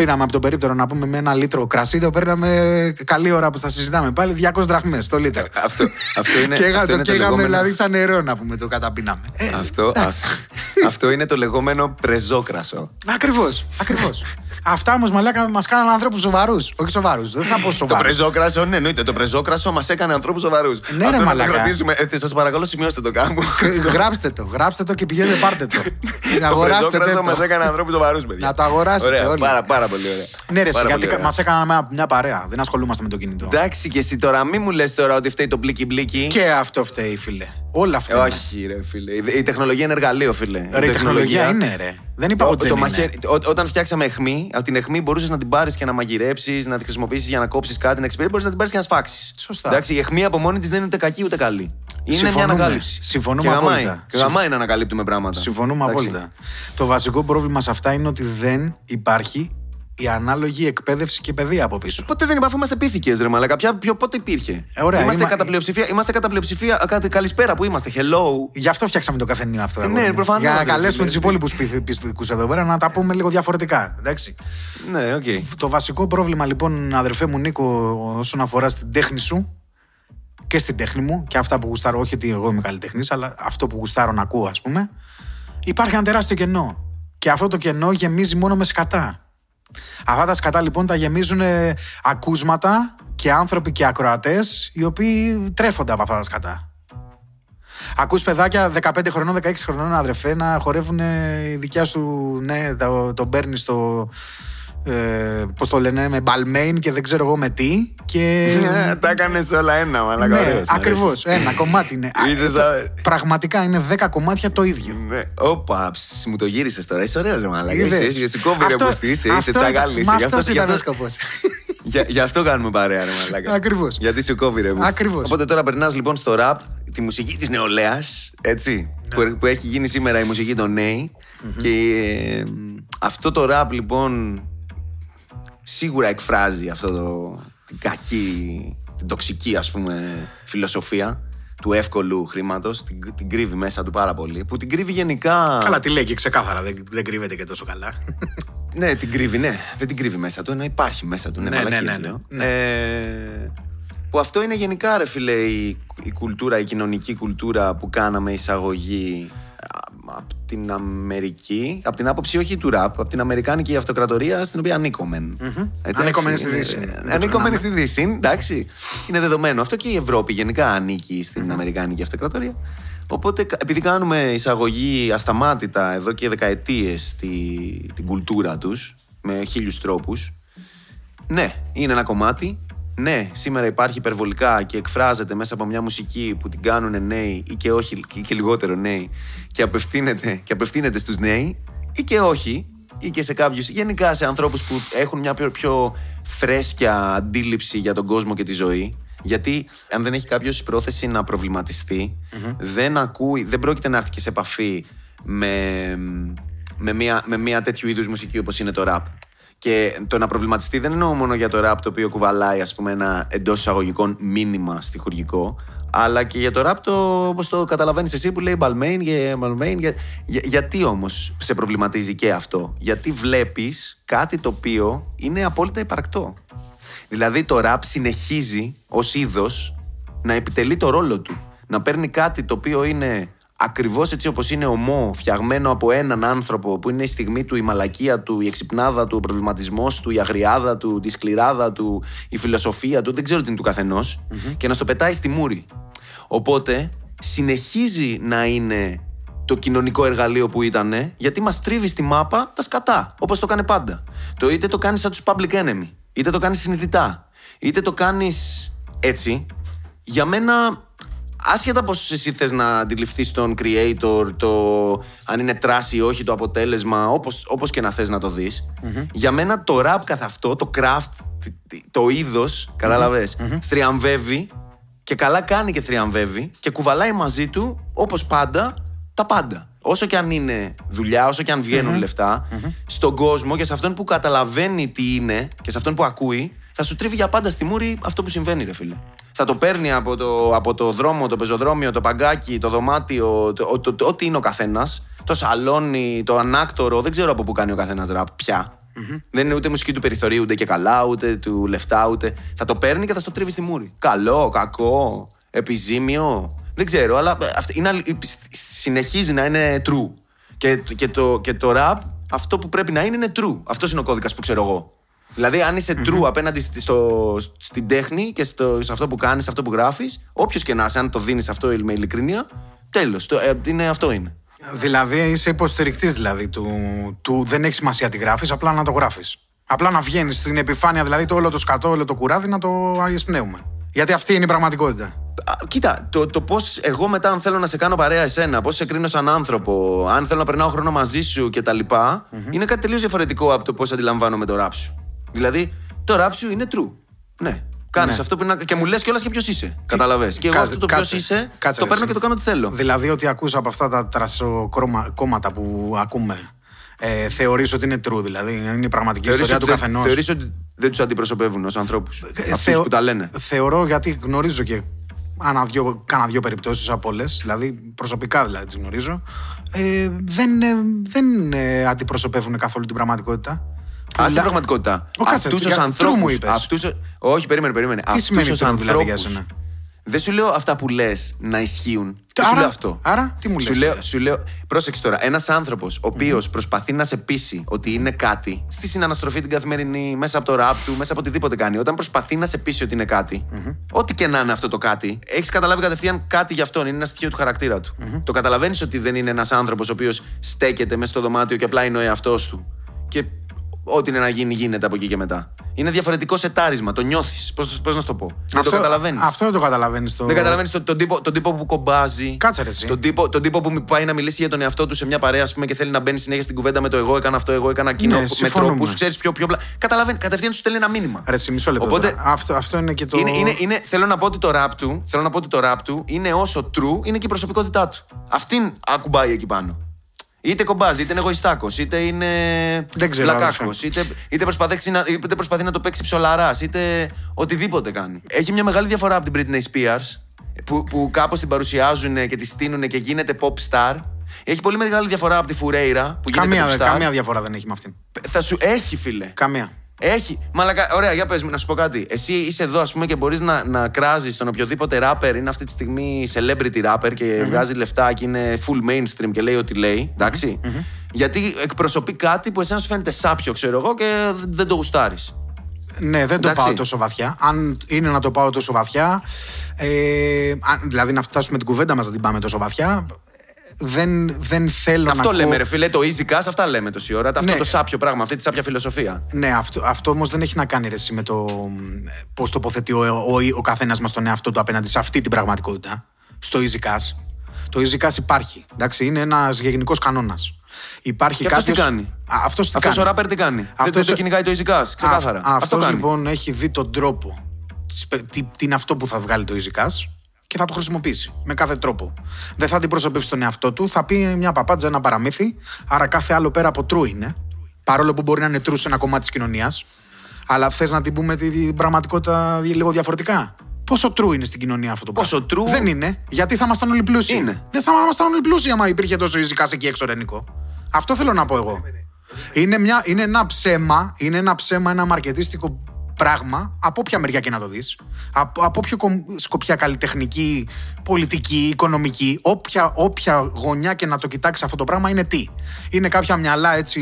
Speaker 2: Πήραμε από το περίπτερο να πούμε με ένα λίτρο κρασί, το παίρναμε καλή ώρα που θα συζητάμε πάλι 200 δραχμές το λίτρο.
Speaker 1: Αυτό, αυτό είναι, [LAUGHS]
Speaker 2: και
Speaker 1: αυτό
Speaker 2: το
Speaker 1: είναι το
Speaker 2: καίγαμε
Speaker 1: λεγόμενο-
Speaker 2: δηλαδή σαν νερό να πούμε το καταπίναμε. Ε,
Speaker 1: Αυτό,
Speaker 2: εντάξει.
Speaker 1: α- αυτό είναι το λεγόμενο πρεζόκρασο.
Speaker 2: Ακριβώς, ακριβώς. Αυτά όμως μαλάκα μας κάναν ανθρώπους σοβαρούς. Όχι σοβαρούς, δεν θα πω
Speaker 1: Το
Speaker 2: σοβαρούς.
Speaker 1: πρεζόκρασο, ναι, εννοείται. Το πρεζόκρασο μας έκανε ανθρώπους σοβαρούς.
Speaker 2: Ναι, ρε,
Speaker 1: Αυτό να το
Speaker 2: μαλάκα.
Speaker 1: κρατήσουμε. Ε, σας παρακαλώ, σημειώστε το κάπου.
Speaker 2: γράψτε το, γράψτε το και πηγαίνετε πάρτε το.
Speaker 1: Το
Speaker 2: Αγοράστε
Speaker 1: πρεζόκρασο μας
Speaker 2: το.
Speaker 1: έκανε ανθρώπους σοβαρούς, παιδιά.
Speaker 2: Να το αγοράσετε
Speaker 1: Ωραία,
Speaker 2: όλοι.
Speaker 1: Πάρα, πάρα πολύ ωραία.
Speaker 2: Ναι, ρε,
Speaker 1: Πάρα
Speaker 2: γιατί
Speaker 1: πολύ ωραία.
Speaker 2: μας έκαναν μια, μια παρέα. Δεν ασχολούμαστε με το κινητό.
Speaker 1: Εντάξει και εσύ τώρα, μη μου λες τώρα ότι φταίει το μπλίκι μπλίκι.
Speaker 2: Και αυτό φταίει, φίλε. Όλα αυτά. είναι.
Speaker 1: Όχι, ρε φίλε. Η- Η τεχνολογία είναι εργαλείο, φίλε.
Speaker 2: Ρε, η τεχνολογία είναι, ρε. Δεν είπα
Speaker 1: Το-
Speaker 2: ότι
Speaker 1: το
Speaker 2: δεν είναι.
Speaker 1: μαχαίρι- ό- όταν φτιάξαμε αιχμή, από την αιχμή μπορούσες να την πάρεις και να μαγειρέψεις, να τη χρησιμοποιήσεις για να κόψεις κάτι, να εξυπηρετήσεις. Μπορεί να την πάρεις και να σφάξεις.
Speaker 2: Σωστά.
Speaker 1: Εντάξει, η αιχμή από μόνη της δεν είναι ούτε κακή ούτε καλή. Είναι μια
Speaker 2: Συμφωνούμε.
Speaker 1: ανακάλυψη.
Speaker 2: Συμφωνούμε
Speaker 1: και γαμάει.
Speaker 2: απόλυτα.
Speaker 1: Και γαμάει να ανακαλύπτουμε πράγματα.
Speaker 2: Συμφωνούμε
Speaker 1: Εντάξει.
Speaker 2: απόλυτα. Το βασικό πρόβλημα σε αυτά είναι ότι δεν υπάρχει η ανάλογη εκπαίδευση και παιδεία από πίσω.
Speaker 1: Ποτέ δεν είπα, αφού είμαστε πίθηκοι, ρε Μαλάκα. Ποια, ποιο, πότε υπήρχε;
Speaker 2: Ε, ωραία,
Speaker 1: είμαστε,
Speaker 2: είμα-
Speaker 1: κατά πλειοψηφία, είμαστε κατά πλειοψηφία. α, Κάτι, καλησπέρα που είμαστε. Hello.
Speaker 2: Γι' αυτό φτιάξαμε το καφενείο αυτό.
Speaker 1: Ε,
Speaker 2: αγόρι
Speaker 1: ναι,
Speaker 2: μου.
Speaker 1: προφανώς,
Speaker 2: Για να
Speaker 1: ρε,
Speaker 2: καλέσουμε
Speaker 1: φίλε.
Speaker 2: του υπόλοιπους πιστικούς εδώ πέρα να τα πούμε λίγο διαφορετικά. Εντάξει.
Speaker 1: Ναι, οκ.
Speaker 2: Το βασικό πρόβλημα λοιπόν, αδερφέ μου Νίκο, όσον αφορά στην τέχνη σου και στην τέχνη μου και αυτά που γουστάρω, όχι ότι εγώ είμαι καλλιτεχνή, αλλά αυτό που γουστάρω να ακούω, ας πούμε, υπάρχει ένα τεράστιο κενό. Και αυτό το κενό γεμίζει μόνο με σκατά. Αυτά τα σκατά λοιπόν τα γεμίζουν ε, ακούσματα και άνθρωποι και ακροατές οι οποίοι τρέφονται από αυτά τα σκατά. Ακούς παιδάκια 15 χρονών, 16 χρονών αδερφέ να χορεύουν η δικιά σου, ναι, το, το παίρνει στο, ε, πώς το λένε, με μπαλμέιν και δεν ξέρω εγώ με τι και...
Speaker 1: Ναι, Τα έκανες όλα ένα, Μαλάκα.
Speaker 2: ναι,
Speaker 1: ωραίος, μ'
Speaker 2: ακριβώς,
Speaker 1: αρέσεις.
Speaker 2: ένα κομμάτι είναι. Α,
Speaker 1: Είσαι
Speaker 2: ε,
Speaker 1: σαν-
Speaker 2: Πραγματικά είναι 10 κομμάτια το ίδιο.
Speaker 1: Ναι. Όπα, ψ, μου το γύρισες τώρα. Είσαι ωραίος, ρε Μαλάκα.
Speaker 2: Είδες.
Speaker 1: Είσαι, είσαι, σου κόβει ρε
Speaker 2: Αυτό-
Speaker 1: μπουστή, είσαι, είσαι
Speaker 2: αυτό
Speaker 1: τσαγάλι.
Speaker 2: ήταν-
Speaker 1: είσαι.
Speaker 2: Μα αυτός
Speaker 1: γι'
Speaker 2: ήταν ο
Speaker 1: αυτό-
Speaker 2: σκοπός. [LAUGHS]
Speaker 1: Για, γι' αυτό κάνουμε παρέα, ρε Μαλάκα.
Speaker 2: Ακριβώς.
Speaker 1: Γιατί σου κόβει ρε μπουστή.
Speaker 2: Ακριβώς.
Speaker 1: Οπότε τώρα περνάς λοιπόν στο ραπ, τη μουσική της νεολαίας, έτσι.
Speaker 2: Ναι.
Speaker 1: Που, που έχει γίνει σήμερα η μουσική των νέοι. Και ε, αυτό το ραπ λοιπόν σίγουρα εκφράζει αυτό το, την κακή, την τοξική ας πούμε φιλοσοφία του εύκολου χρήματος. Την, την κρύβει μέσα του πάρα πολύ. Που την κρύβει γενικά.
Speaker 2: Καλά, τη λέει και ξεκάθαρα. Δεν, δεν κρύβεται και τόσο καλά.
Speaker 1: ναι, την κρύβει, ναι. Δεν την κρύβει μέσα του, ενώ υπάρχει μέσα του. Ναι,
Speaker 2: ναι, ναι, ναι, ναι. ναι.
Speaker 1: Ε, που αυτό είναι γενικά, ρε φίλε, η, η κουλτούρα, η κοινωνική κουλτούρα που κάναμε εισαγωγή από την Αμερική, από την άποψη όχι του ραπ, από την Αμερικάνικη αυτοκρατορία στην οποία ανήκομεν.
Speaker 2: Mm-hmm. Ανήκομεν στη Δύση.
Speaker 1: Ανήκομεν στη Δύση, εντάξει. Είναι δεδομένο αυτό και η Ευρώπη γενικά ανήκει στην mm-hmm. Αμερικάνικη αυτοκρατορία. Οπότε, επειδή κάνουμε εισαγωγή ασταμάτητα εδώ και δεκαετίες την κουλτούρα τους με χίλιους τρόπους, ναι, είναι ένα κομμάτι ναι, σήμερα υπάρχει υπερβολικά και εκφράζεται μέσα από μια μουσική που την κάνουν νέοι ή και όχι και λιγότερο νέοι και απευθύνεται, και απευθύνεται στους νέοι ή και όχι ή και σε κάποιους, γενικά σε ανθρώπους που έχουν μια πιο, πιο φρέσκια αντίληψη για τον κόσμο και τη ζωή γιατί αν δεν έχει κάποιος πρόθεση να προβληματιστει δεν ακούει, δεν πρόκειται να έρθει και σε επαφή με, με, μια, με μια τέτοιου είδους μουσική όπως είναι το rap. Και το να προβληματιστεί δεν εννοώ μόνο για το ραπ το οποίο κουβαλάει ας πούμε, ένα εντός εισαγωγικών μήνυμα στοιχουργικό, αλλά και για το ραπ το όπως το καταλαβαίνεις εσύ που λέει Balmain και Balmain. Για, για, γιατί όμως σε προβληματίζει και αυτό, Γιατί βλέπεις κάτι το οποίο είναι απόλυτα υπαρκτό. Δηλαδή το ραπ συνεχίζει ως είδος να επιτελεί το ρόλο του. Να παίρνει κάτι το οποίο είναι ακριβώς έτσι όπως είναι ομό, φτιαγμένο από έναν άνθρωπο που είναι η στιγμή του, η μαλακία του, η εξυπνάδα του, ο προβληματισμός του, η αγριάδα του, τη σκληράδα του, η φιλοσοφία του, δεν ξέρω τι είναι του καθενο και να στο πετάει στη μούρη. Οπότε συνεχίζει να είναι το κοινωνικό εργαλείο που ήταν, γιατί μας τρίβει στη μάπα τα σκατά, όπως το κάνει πάντα. Το είτε το κάνει σαν τους public enemy, είτε το κάνεις συνειδητά, είτε το κάνεις έτσι. Για μένα άσχετα πώ εσύ θες να αντιληφθείς τον creator, το αν είναι τράση ή όχι το αποτέλεσμα, όπως και να θες να το δεις, για μένα το rap καθ' αυτό, το craft, το είδος, καταλαβες θριαμβεύει και καλά κάνει και θριαμβεύει και κουβαλάει μαζί του, όπως πάντα, τα πάντα. Όσο και αν είναι δουλειά, όσο και αν βγαινουν λεφτά, στον κόσμο και σε αυτόν που καταλαβαίνει τι είναι και σε αυτόν που ακούει, θα σου τρίβει για πάντα στη μούρη αυτό που συμβαίνει, ρε φίλε θα το παίρνει από το, από το δρόμο, το πεζοδρόμιο, το παγκάκι, το δωμάτιο, το, το, το, ό,τι είναι ο καθένας. Το σαλόνι, το ανάκτορο, δεν ξέρω από πού κάνει ο καθένας ραπ πια. Mm-hmm. Δεν είναι ούτε μουσική του περιθωρίου, ούτε και καλά, ούτε του λεφτά, ούτε. Θα το παίρνει και θα στο τρίβει στη μούρη. Καλό, κακό, επιζήμιο. Δεν ξέρω, αλλά είναι, συνεχίζει να είναι true. Και, και, το, και το rap, αυτό που πρέπει να είναι, είναι true. Αυτός είναι ο κώδικας που ξέρω εγώ. Δηλαδή, αν είσαι true απέναντι στο, στην τέχνη και στο, σε αυτό που κάνεις, σε αυτό που γράφεις, όποιος και να είσαι, αν το δίνεις αυτό με ειλικρίνεια, τέλος. Ε, αυτό είναι.
Speaker 2: Δηλαδή, είσαι υποστηρικτής δηλαδή, του, του δεν έχει σημασία τι γράφεις, απλά να το γράφεις. Απλά να βγαίνεις στην επιφάνεια, δηλαδή το όλο το σκατό, όλο το κουράδι να το αγιεσπνέουμε. Γιατί αυτή είναι η πραγματικότητα.
Speaker 1: κοίτα, το, το πώς εγώ μετά, αν θέλω να σε κάνω παρέα εσένα, πώς σε κρίνω σαν άνθρωπο, αν θέλω να περνάω χρόνο μαζί σου κτλ., είναι κάτι τελείως διαφορετικό από το πώς αντιλαμβάνομαι το ρap σου. Δηλαδή, το rap σου είναι true. Ναι. Κάνεις ναι. αυτό που είναι. και μου λες κιόλας και ποιος είσαι. Καταλαβέ. Και εγώ αυτό το ποιος είσαι, κάτσε, το παίρνω και το κάνω τι θέλω.
Speaker 2: Δηλαδή, ότι ακούς από αυτά τα τρασοκόμματα που ακούμε, ε, θεωρείς ότι είναι true, δηλαδή είναι η πραγματική θεωρείς ιστορία του καθενός.
Speaker 1: Θεωρείς ότι δεν τους αντιπροσωπεύουν ως ανθρώπους. Ε, Αυτούς που τα λένε.
Speaker 2: Θεωρώ γιατί γνωρίζω και κάνα δύο, κάνα δύο περιπτώσεις από όλες, δηλαδή προσωπικά δηλαδή τις γνωρίζω, ε, δεν, ε, δεν ε, αντιπροσωπεύουν καθόλου την πραγματικότητα.
Speaker 1: Α την πραγματικότητα. Αυτούς τους ανθρώπου. Όχι, περίμενε, περίμενε.
Speaker 2: Αυτούς τους ανθρώπου.
Speaker 1: Δεν σου λέω αυτά που λες να ισχύουν. άρα, σου λέω αυτό.
Speaker 2: Άρα, τι μου λες,
Speaker 1: σου λέω, σου λέω, πρόσεξε τώρα. Ένας άνθρωπος ο οποίος προσπαθεί να σε πείσει ότι είναι κάτι στη συναναστροφή την καθημερινή, μέσα από το ραπ του, μέσα από οτιδήποτε κάνει. Όταν προσπαθεί να σε πείσει ότι είναι κάτι, ό,τι και να είναι αυτό το κάτι, έχεις καταλάβει κατευθείαν κάτι για αυτόν. Είναι ένα στοιχείο του χαρακτήρα του. Το καταλαβαίνεις ότι δεν είναι ένας άνθρωπος ο οποίος στέκεται μέσα στο δωμάτιο και απλά είναι ο εαυτός του. Και ό,τι είναι να γίνει, γίνεται από εκεί και μετά. Είναι διαφορετικό σετάρισμα. Το νιώθεις. Πώς να σου το πω. Δεν το καταλαβαίνεις.
Speaker 2: Αυτό δεν το καταλαβαίνεις. Το...
Speaker 1: Δεν καταλαβαίνεις τον, τον, τύπο, τον τύπο που κομπάζει.
Speaker 2: Κάτσε ρε,
Speaker 1: τον, τύπο, τον τύπο που πάει να μιλήσει για τον εαυτό του σε μια παρέα πούμε, και θέλει να μπαίνει συνέχεια στην κουβέντα με το εγώ έκανα αυτό, εγώ έκανα εκείνο. Ναι, με τρόπους, ξέρεις πιο. πιο Καταλαβαίνει. Κατευθείαν σου στέλνει ένα μήνυμα.
Speaker 2: Ρε, μισό λεπτό. Οπότε, αυτό, αυτό είναι και το.
Speaker 1: Είναι, είναι, είναι, θέλω να πω ότι το rap του, θέλω να πω ότι το rap του είναι όσο true είναι και η προσωπικότητά του. Αυτήν ακουμπάει εκεί πάνω. Είτε κομπάζει, είτε είναι εγωιστάκος, είτε είναι
Speaker 2: Δεν ξέρω,
Speaker 1: πλακάκος,
Speaker 2: αδερφέ.
Speaker 1: είτε, είτε, προσπαθεί να, είτε προσπαθεί να το παίξει ψολαράς, είτε οτιδήποτε κάνει. Έχει μια μεγάλη διαφορά από την Britney Spears, που, που κάπως την παρουσιάζουν και τη στείνουν και γίνεται pop star. Έχει πολύ μεγάλη διαφορά από τη Φουρέιρα, που γίνεται
Speaker 2: Καμία,
Speaker 1: pop star.
Speaker 2: καμία διαφορά δεν έχει με αυτήν.
Speaker 1: Θα σου έχει, φίλε.
Speaker 2: Καμία.
Speaker 1: Έχει. Μαλακα... Ωραία, για πες μου, να σου πω κάτι. Εσύ είσαι εδώ, ας πούμε, και μπορείς να, να κράζεις τον οποιοδήποτε rapper είναι αυτή τη στιγμή celebrity rapper και βγάζει λεφτά και είναι full mainstream και λέει ό,τι λέει. ενταξει Γιατί εκπροσωπεί κάτι που εσένα σου φαίνεται σάπιο, ξέρω εγώ, και δεν το γουστάρεις.
Speaker 2: Ναι, δεν το
Speaker 1: Εντάξει.
Speaker 2: πάω τόσο βαθιά. Αν είναι να το πάω τόσο βαθιά, ε, αν- δηλαδή να φτάσουμε την κουβέντα μας να την πάμε τόσο βαθιά, δεν, δεν θέλω
Speaker 1: Αυτό
Speaker 2: να.
Speaker 1: λέμε,
Speaker 2: κο-
Speaker 1: ρε φίλε, το easy cash, αυτά λέμε τόση ώρα. Αυτό
Speaker 2: Ναι.
Speaker 1: το σάπιο πράγμα, αυτή τη σάπια φιλοσοφία.
Speaker 2: Ναι, αυτό, αυτό όμως δεν έχει να κάνει ρε, εσύ, με το πώς τοποθετεί ο, ο, ο καθένας μας τον εαυτό του απέναντι σε αυτή την πραγματικότητα. Στο Easy Cash. Το Easy Cash υπάρχει. Εντάξει, είναι ένας γενικός κανόνας. Υπάρχει
Speaker 1: Και αυτός τι
Speaker 2: κάποιος-
Speaker 1: κάνει;
Speaker 2: Α, αυτός τι
Speaker 1: Αυτός
Speaker 2: κάνει.
Speaker 1: ο rapper τι κάνει; δεν
Speaker 2: Αυτός-
Speaker 1: το κυνηγάει το easy cash, ξεκάθαρα.
Speaker 2: Α,
Speaker 1: αυτός
Speaker 2: αυτός
Speaker 1: κάνει.
Speaker 2: λοιπόν έχει δει τον τρόπο. τις- Τι, τι είναι αυτό που θα βγάλει το Easy Cash και θα το χρησιμοποιήσει με κάθε τρόπο. Δεν θα αντιπροσωπεύσει τον εαυτό του, θα πει μια παπάντζα, ένα παραμύθι. Άρα κάθε άλλο πέρα από true είναι. Παρόλο που μπορεί να είναι true σε ένα κομμάτι της κοινωνίας. Αλλά θες να την πούμε τη- την πραγματικότητα λίγο διαφορετικά; Πόσο true είναι στην κοινωνία αυτό το
Speaker 1: Πόσο
Speaker 2: πράγμα.
Speaker 1: true?
Speaker 2: Δεν είναι. Γιατί θα ήμασταν όλοι πλούσιοι.
Speaker 1: Είναι.
Speaker 2: Δεν θα ήμασταν όλοι πλούσιοι άμα υπήρχε τόσο Easy Cash εκεί έξω, Ρενικό. Αυτό θέλω να πω εγώ. Είναι, μια, είναι ένα ψέμα, είναι ένα ψέμα, ένα μαρκετίστικο πράγμα, από όποια μεριά και να το δεις, από, από όποιο κομ- σκοπιά καλλιτεχνική, πολιτική, οικονομική, όποια, όποια γωνιά και να το κοιτάξεις αυτό το πράγμα είναι τι. Είναι κάποια μυαλά έτσι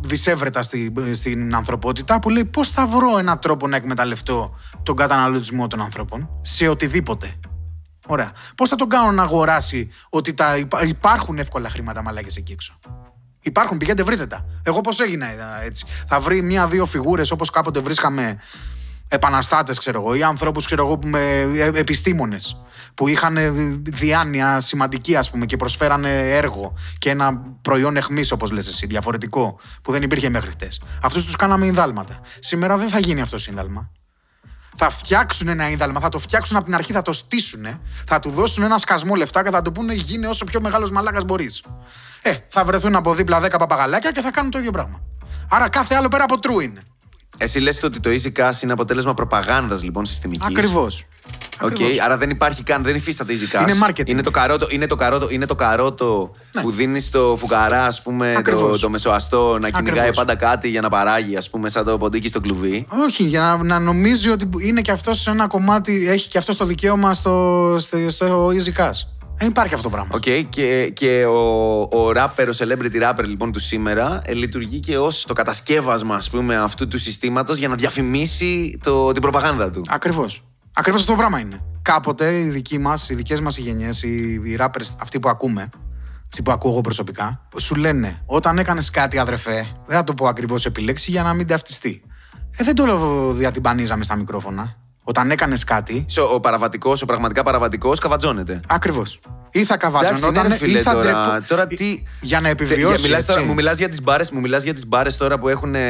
Speaker 2: δυσέβρετα στη, στην ανθρωπότητα που λέει πώς θα βρω έναν τρόπο να εκμεταλλευτώ τον καταναλωτισμό των ανθρώπων σε οτιδήποτε. Ωραία. Πώς θα τον κάνω να αγοράσει ότι τα υπά- υπάρχουν εύκολα χρήματα μαλάκες εκεί έξω. Υπάρχουν, πηγαίνετε βρείτε τα. Εγώ πώς έγινα ε, έτσι. Θα βρει μία-δύο φιγούρες όπως κάποτε βρίσκαμε επαναστάτες, ξέρω εγώ, ή ανθρώπους, ξέρω εγώ, επιστήμονες που είχαν ε, διάνοια σημαντική, ας πούμε, και προσφέρανε έργο και ένα προϊόν εχμής, όπως λες εσύ, διαφορετικό, που δεν υπήρχε μέχρι χτες. Αυτούς τους κάναμε ινδάλματα. Σήμερα δεν θα γίνει αυτό σύνδαλμα. Θα φτιάξουν ένα ίνδαλμα, θα το φτιάξουν από την αρχή, θα το στήσουν, θα του δώσουν ένα σκασμό λεφτά και θα του πούνε γίνε όσο πιο μεγάλος μαλάκας μπορείς. Ε, θα βρεθούν από δίπλα 10 παπαγαλάκια και θα κάνουν το ίδιο πράγμα. Άρα κάθε άλλο πέρα από true είναι.
Speaker 1: Εσύ λες ότι το easy cash είναι αποτέλεσμα προπαγάνδας λοιπόν συστημικής.
Speaker 2: Ακριβώς.
Speaker 1: Οκ, άρα δεν υπάρχει καν, δεν υφίσταται easy cash.
Speaker 2: Είναι marketing.
Speaker 1: Είναι το καρότο, είναι το καρότο, είναι το καρότο
Speaker 2: Ναι.
Speaker 1: που δίνει στο φουκαρά, ας πούμε, το,
Speaker 2: Ακριβώς.
Speaker 1: το μεσοαστό να κυνηγάει
Speaker 2: Ακριβώς.
Speaker 1: πάντα κάτι για να παράγει, ας πούμε, σαν το ποντίκι στο κλουβί.
Speaker 2: Όχι, για να, να νομίζει ότι είναι και αυτό σε ένα κομμάτι, έχει και αυτό το δικαίωμα στο, στο, στο Easy Cash. Δεν υπάρχει αυτό το πράγμα.
Speaker 1: Οκ, και, και ο, ο rapper, ο celebrity rapper λοιπόν του σήμερα ε, λειτουργεί και ως το κατασκεύασμα ας πούμε αυτού του συστήματος για να διαφημίσει το, την προπαγάνδα του.
Speaker 2: Ακριβώς. Ακριβώς αυτό το πράγμα είναι. Κάποτε οι δικοί μας, οι δικές μας γενιές, οι, οι rappers, αυτοί που ακούμε, αυτοί που ακούω εγώ προσωπικά, σου λένε όταν έκανες κάτι, αδερφέ, δεν θα το πω ακριβώς επί λέξει για να μην ταυτιστεί. Ε, δεν το διατυμπανίζαμε στα μικρόφωνα. Όταν έκανες κάτι,
Speaker 1: Σε- Ο παραβατικός, ο πραγματικά παραβατικός καβατζώνεται.
Speaker 2: ακριβώς. Ή θα
Speaker 1: Εντάξει,
Speaker 2: καβάτζονταν,
Speaker 1: ναι, ρε φίλε,
Speaker 2: ή θα
Speaker 1: τώρα,
Speaker 2: ντρεπο-
Speaker 1: τώρα τι...
Speaker 2: Για να
Speaker 1: Τε-
Speaker 2: επιβιώσεις.
Speaker 1: μιλάς
Speaker 2: έτσι.
Speaker 1: τώρα- μου μιλάς για τις μπάρες, μου μιλάς για τις μπάρες τώρα που έχουν ε,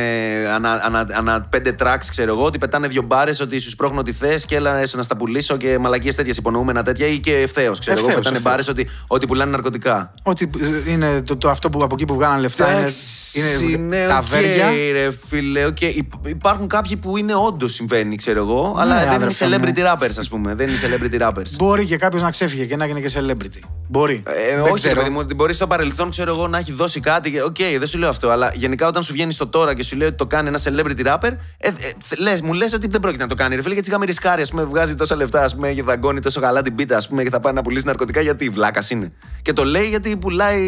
Speaker 1: ανα, ανα, ανα πέντε tracks, ξέρω εγώ, ότι πετάνε δύο μπάρες, ότι σου σπρώχνουν ό,τι θες και έλα έστω να στα πουλήσω και μαλακίες τέτοιες υπονοούμενα τέτοια ή και ευθέως, ξέρω εγώ,
Speaker 2: Ευθέως,
Speaker 1: πετάνε
Speaker 2: ευθέως.
Speaker 1: μπάρες ότι, ότι πουλάνε ναρκωτικά.
Speaker 2: Ότι ε, είναι το, το αυτό που από εκεί που βγάλανε λεφτά είναι,
Speaker 1: Εντάξει,
Speaker 2: είναι
Speaker 1: ναι,
Speaker 2: τα
Speaker 1: οκ,
Speaker 2: βέρια.
Speaker 1: ρε φίλε, οκ. Υπ- Υπάρχουν κάποιοι που είναι όντως συμβαίνει, ξέρω εγώ, αλλά δεν είναι
Speaker 2: Ναι, αδερφέ μου.
Speaker 1: celebrity rappers, ας πούμε. Δεν είναι celebrity rappers.
Speaker 2: Μπορεί και κάποιος να ξέφυγε και να γίνει και celebrity. Μπορεί.
Speaker 1: Ε,
Speaker 2: Δεν
Speaker 1: όχι,
Speaker 2: ξέρω.
Speaker 1: ρε παιδί μου, ότι μπορεί στο παρελθόν, ξέρω εγώ, να έχει δώσει κάτι. και- Οκ, δεν σου λέω αυτό. Αλλά γενικά όταν σου βγαίνει στο τώρα και σου λέει ότι το κάνει ένα celebrity rapper, ε, ε, θε- λες, μου λες ότι δεν πρόκειται να το κάνει. Ρε φίλε, γιατί είχαμε ρισκάρει, ας πούμε, βγάζει τόσα λεφτά, ας πούμε, και δαγκώνει τόσο καλά την πίτα, ας πούμε, και θα πάει να πουλήσει ναρκωτικά. Γιατί βλάκας είναι. Και το λέει γιατί πουλάει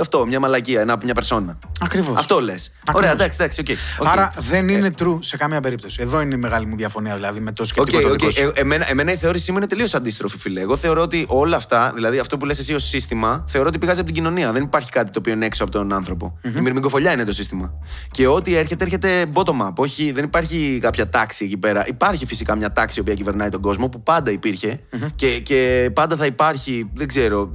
Speaker 1: αυτό, μια μαλακία, ένα, μια περσόνα.
Speaker 2: Ακριβώς.
Speaker 1: Αυτό λες. Ωραία, εντάξει, εντάξει, οκ. οκ.
Speaker 2: Άρα δεν είναι true σε καμία περίπτωση. Εδώ είναι η μεγάλη μου διαφωνία δηλαδή με το
Speaker 1: Οκ,
Speaker 2: σκεπτικό το
Speaker 1: οκ.
Speaker 2: δικό σου.
Speaker 1: Ε, εμένα, εμένα η θεώρησή μου είναι τελείως αντίστροφη, φίλε. Εγώ θεωρώ ότι όλα αυτά, δηλαδή αυτό που λες εσύ ως σύστημα, θεωρώ ότι πηγάζει από την κοινωνία. Δεν υπάρχει κάτι το οποίο είναι έξω από τον άνθρωπο Η μυρμηγκοφολιά είναι το σύστημα. Και ό,τι έρχεται, έρχεται bottom up. Όχι, δεν υπάρχει κάποια τάξη εκεί πέρα. Υπάρχει φυσικά μια τάξη η οποία κυβερνάει τον κόσμο που πάντα υπήρχε και, και πάντα θα υπάρχει, δεν ξέρω, α,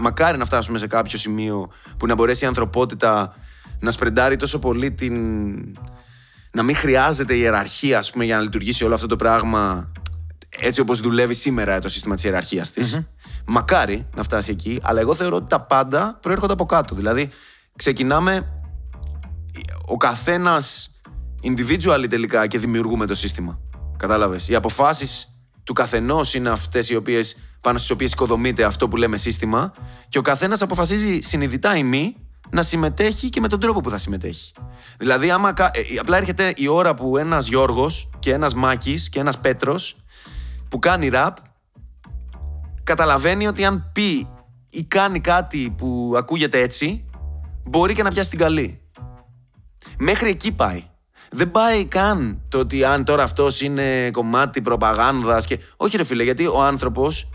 Speaker 1: μακάρι να φτάσουμε σε κάποιο σημείο που να μπορέσει η ανθρωπότητα να σπρεντάρει τόσο πολύ την, να μην χρειάζεται η ιεραρχία ας πούμε, για να λειτουργήσει όλο αυτό το πράγμα έτσι όπως δουλεύει σήμερα το σύστημα της ιεραρχίας της. Μακάρι να φτάσει εκεί, αλλά εγώ θεωρώ ότι τα πάντα προέρχονται από κάτω. Δηλαδή, ξεκινάμε ο καθένας individually τελικά και δημιουργούμε το σύστημα. Κατάλαβες; Οι αποφάσεις του καθενός είναι αυτές οι οποίες πάνω στις οποίες οικοδομείται αυτό που λέμε σύστημα και ο καθένας αποφασίζει συνειδητά ή μη να συμμετέχει και με τον τρόπο που θα συμμετέχει. Δηλαδή, άμα, ε, απλά έρχεται η ώρα που ένας Γιώργος και ένας Μάκης και ένας Πέτρος που κάνει ραπ καταλαβαίνει ότι αν πει ή κάνει κάτι που ακούγεται έτσι, μπορεί και να πιάσει την καλή. Μέχρι εκεί πάει. Δεν πάει καν το ότι αν τώρα αυτός είναι κομμάτι προπαγάνδας και. Όχι, ρε φίλε, γιατί ο άνθρωπος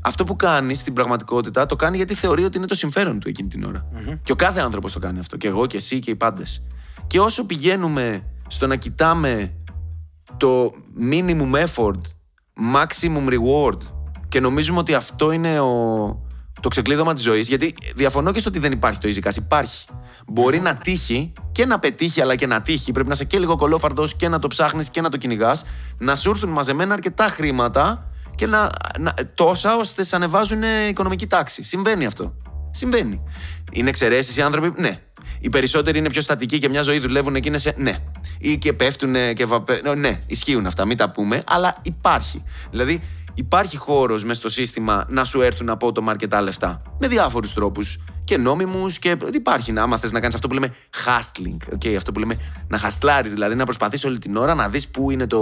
Speaker 1: αυτό που κάνει στην πραγματικότητα το κάνει γιατί θεωρεί ότι είναι το συμφέρον του εκείνη την ωρα Και ο κάθε άνθρωπος το κάνει αυτό. Και εγώ και εσύ και οι πάντες. Και όσο πηγαίνουμε στο να κοιτάμε το minimum effort, maximum reward και νομίζουμε ότι αυτό είναι ο, το ξεκλείδωμα της ζωής. Γιατί διαφωνώ και στο ότι δεν υπάρχει το easy cash. Υπάρχει. Μπορεί να τύχει και να πετύχει, αλλά και να τύχει. Πρέπει να είσαι και λίγο κολόφαρτο και να το ψάχνεις και να το κυνηγάς. Να σου έρθουν μαζεμένα αρκετά χρήματα και να, να, τόσα ώστε σε ανεβάζουν οικονομική τάξη. Συμβαίνει αυτό. Συμβαίνει. Είναι εξαιρέσεις οι άνθρωποι, ναι. Οι περισσότεροι είναι πιο στατικοί και μια ζωή δουλεύουν και είναι σε. Ναι. Ή και πέφτουν και βαπέ. Ναι, ισχύουν αυτά, μην τα πούμε, αλλά υπάρχει. Δηλαδή, υπάρχει χώρος μέσα στο σύστημα να σου έρθουν απότομα αρκετά λεφτά. Με διάφορους τρόπους. Και νόμιμους και. Υπάρχει να, άμα θες να κάνεις αυτό που λέμε hustling. Okay, αυτό που λέμε να χαστλάρεις, δηλαδή να προσπαθείς όλη την ώρα να δεις πού είναι το,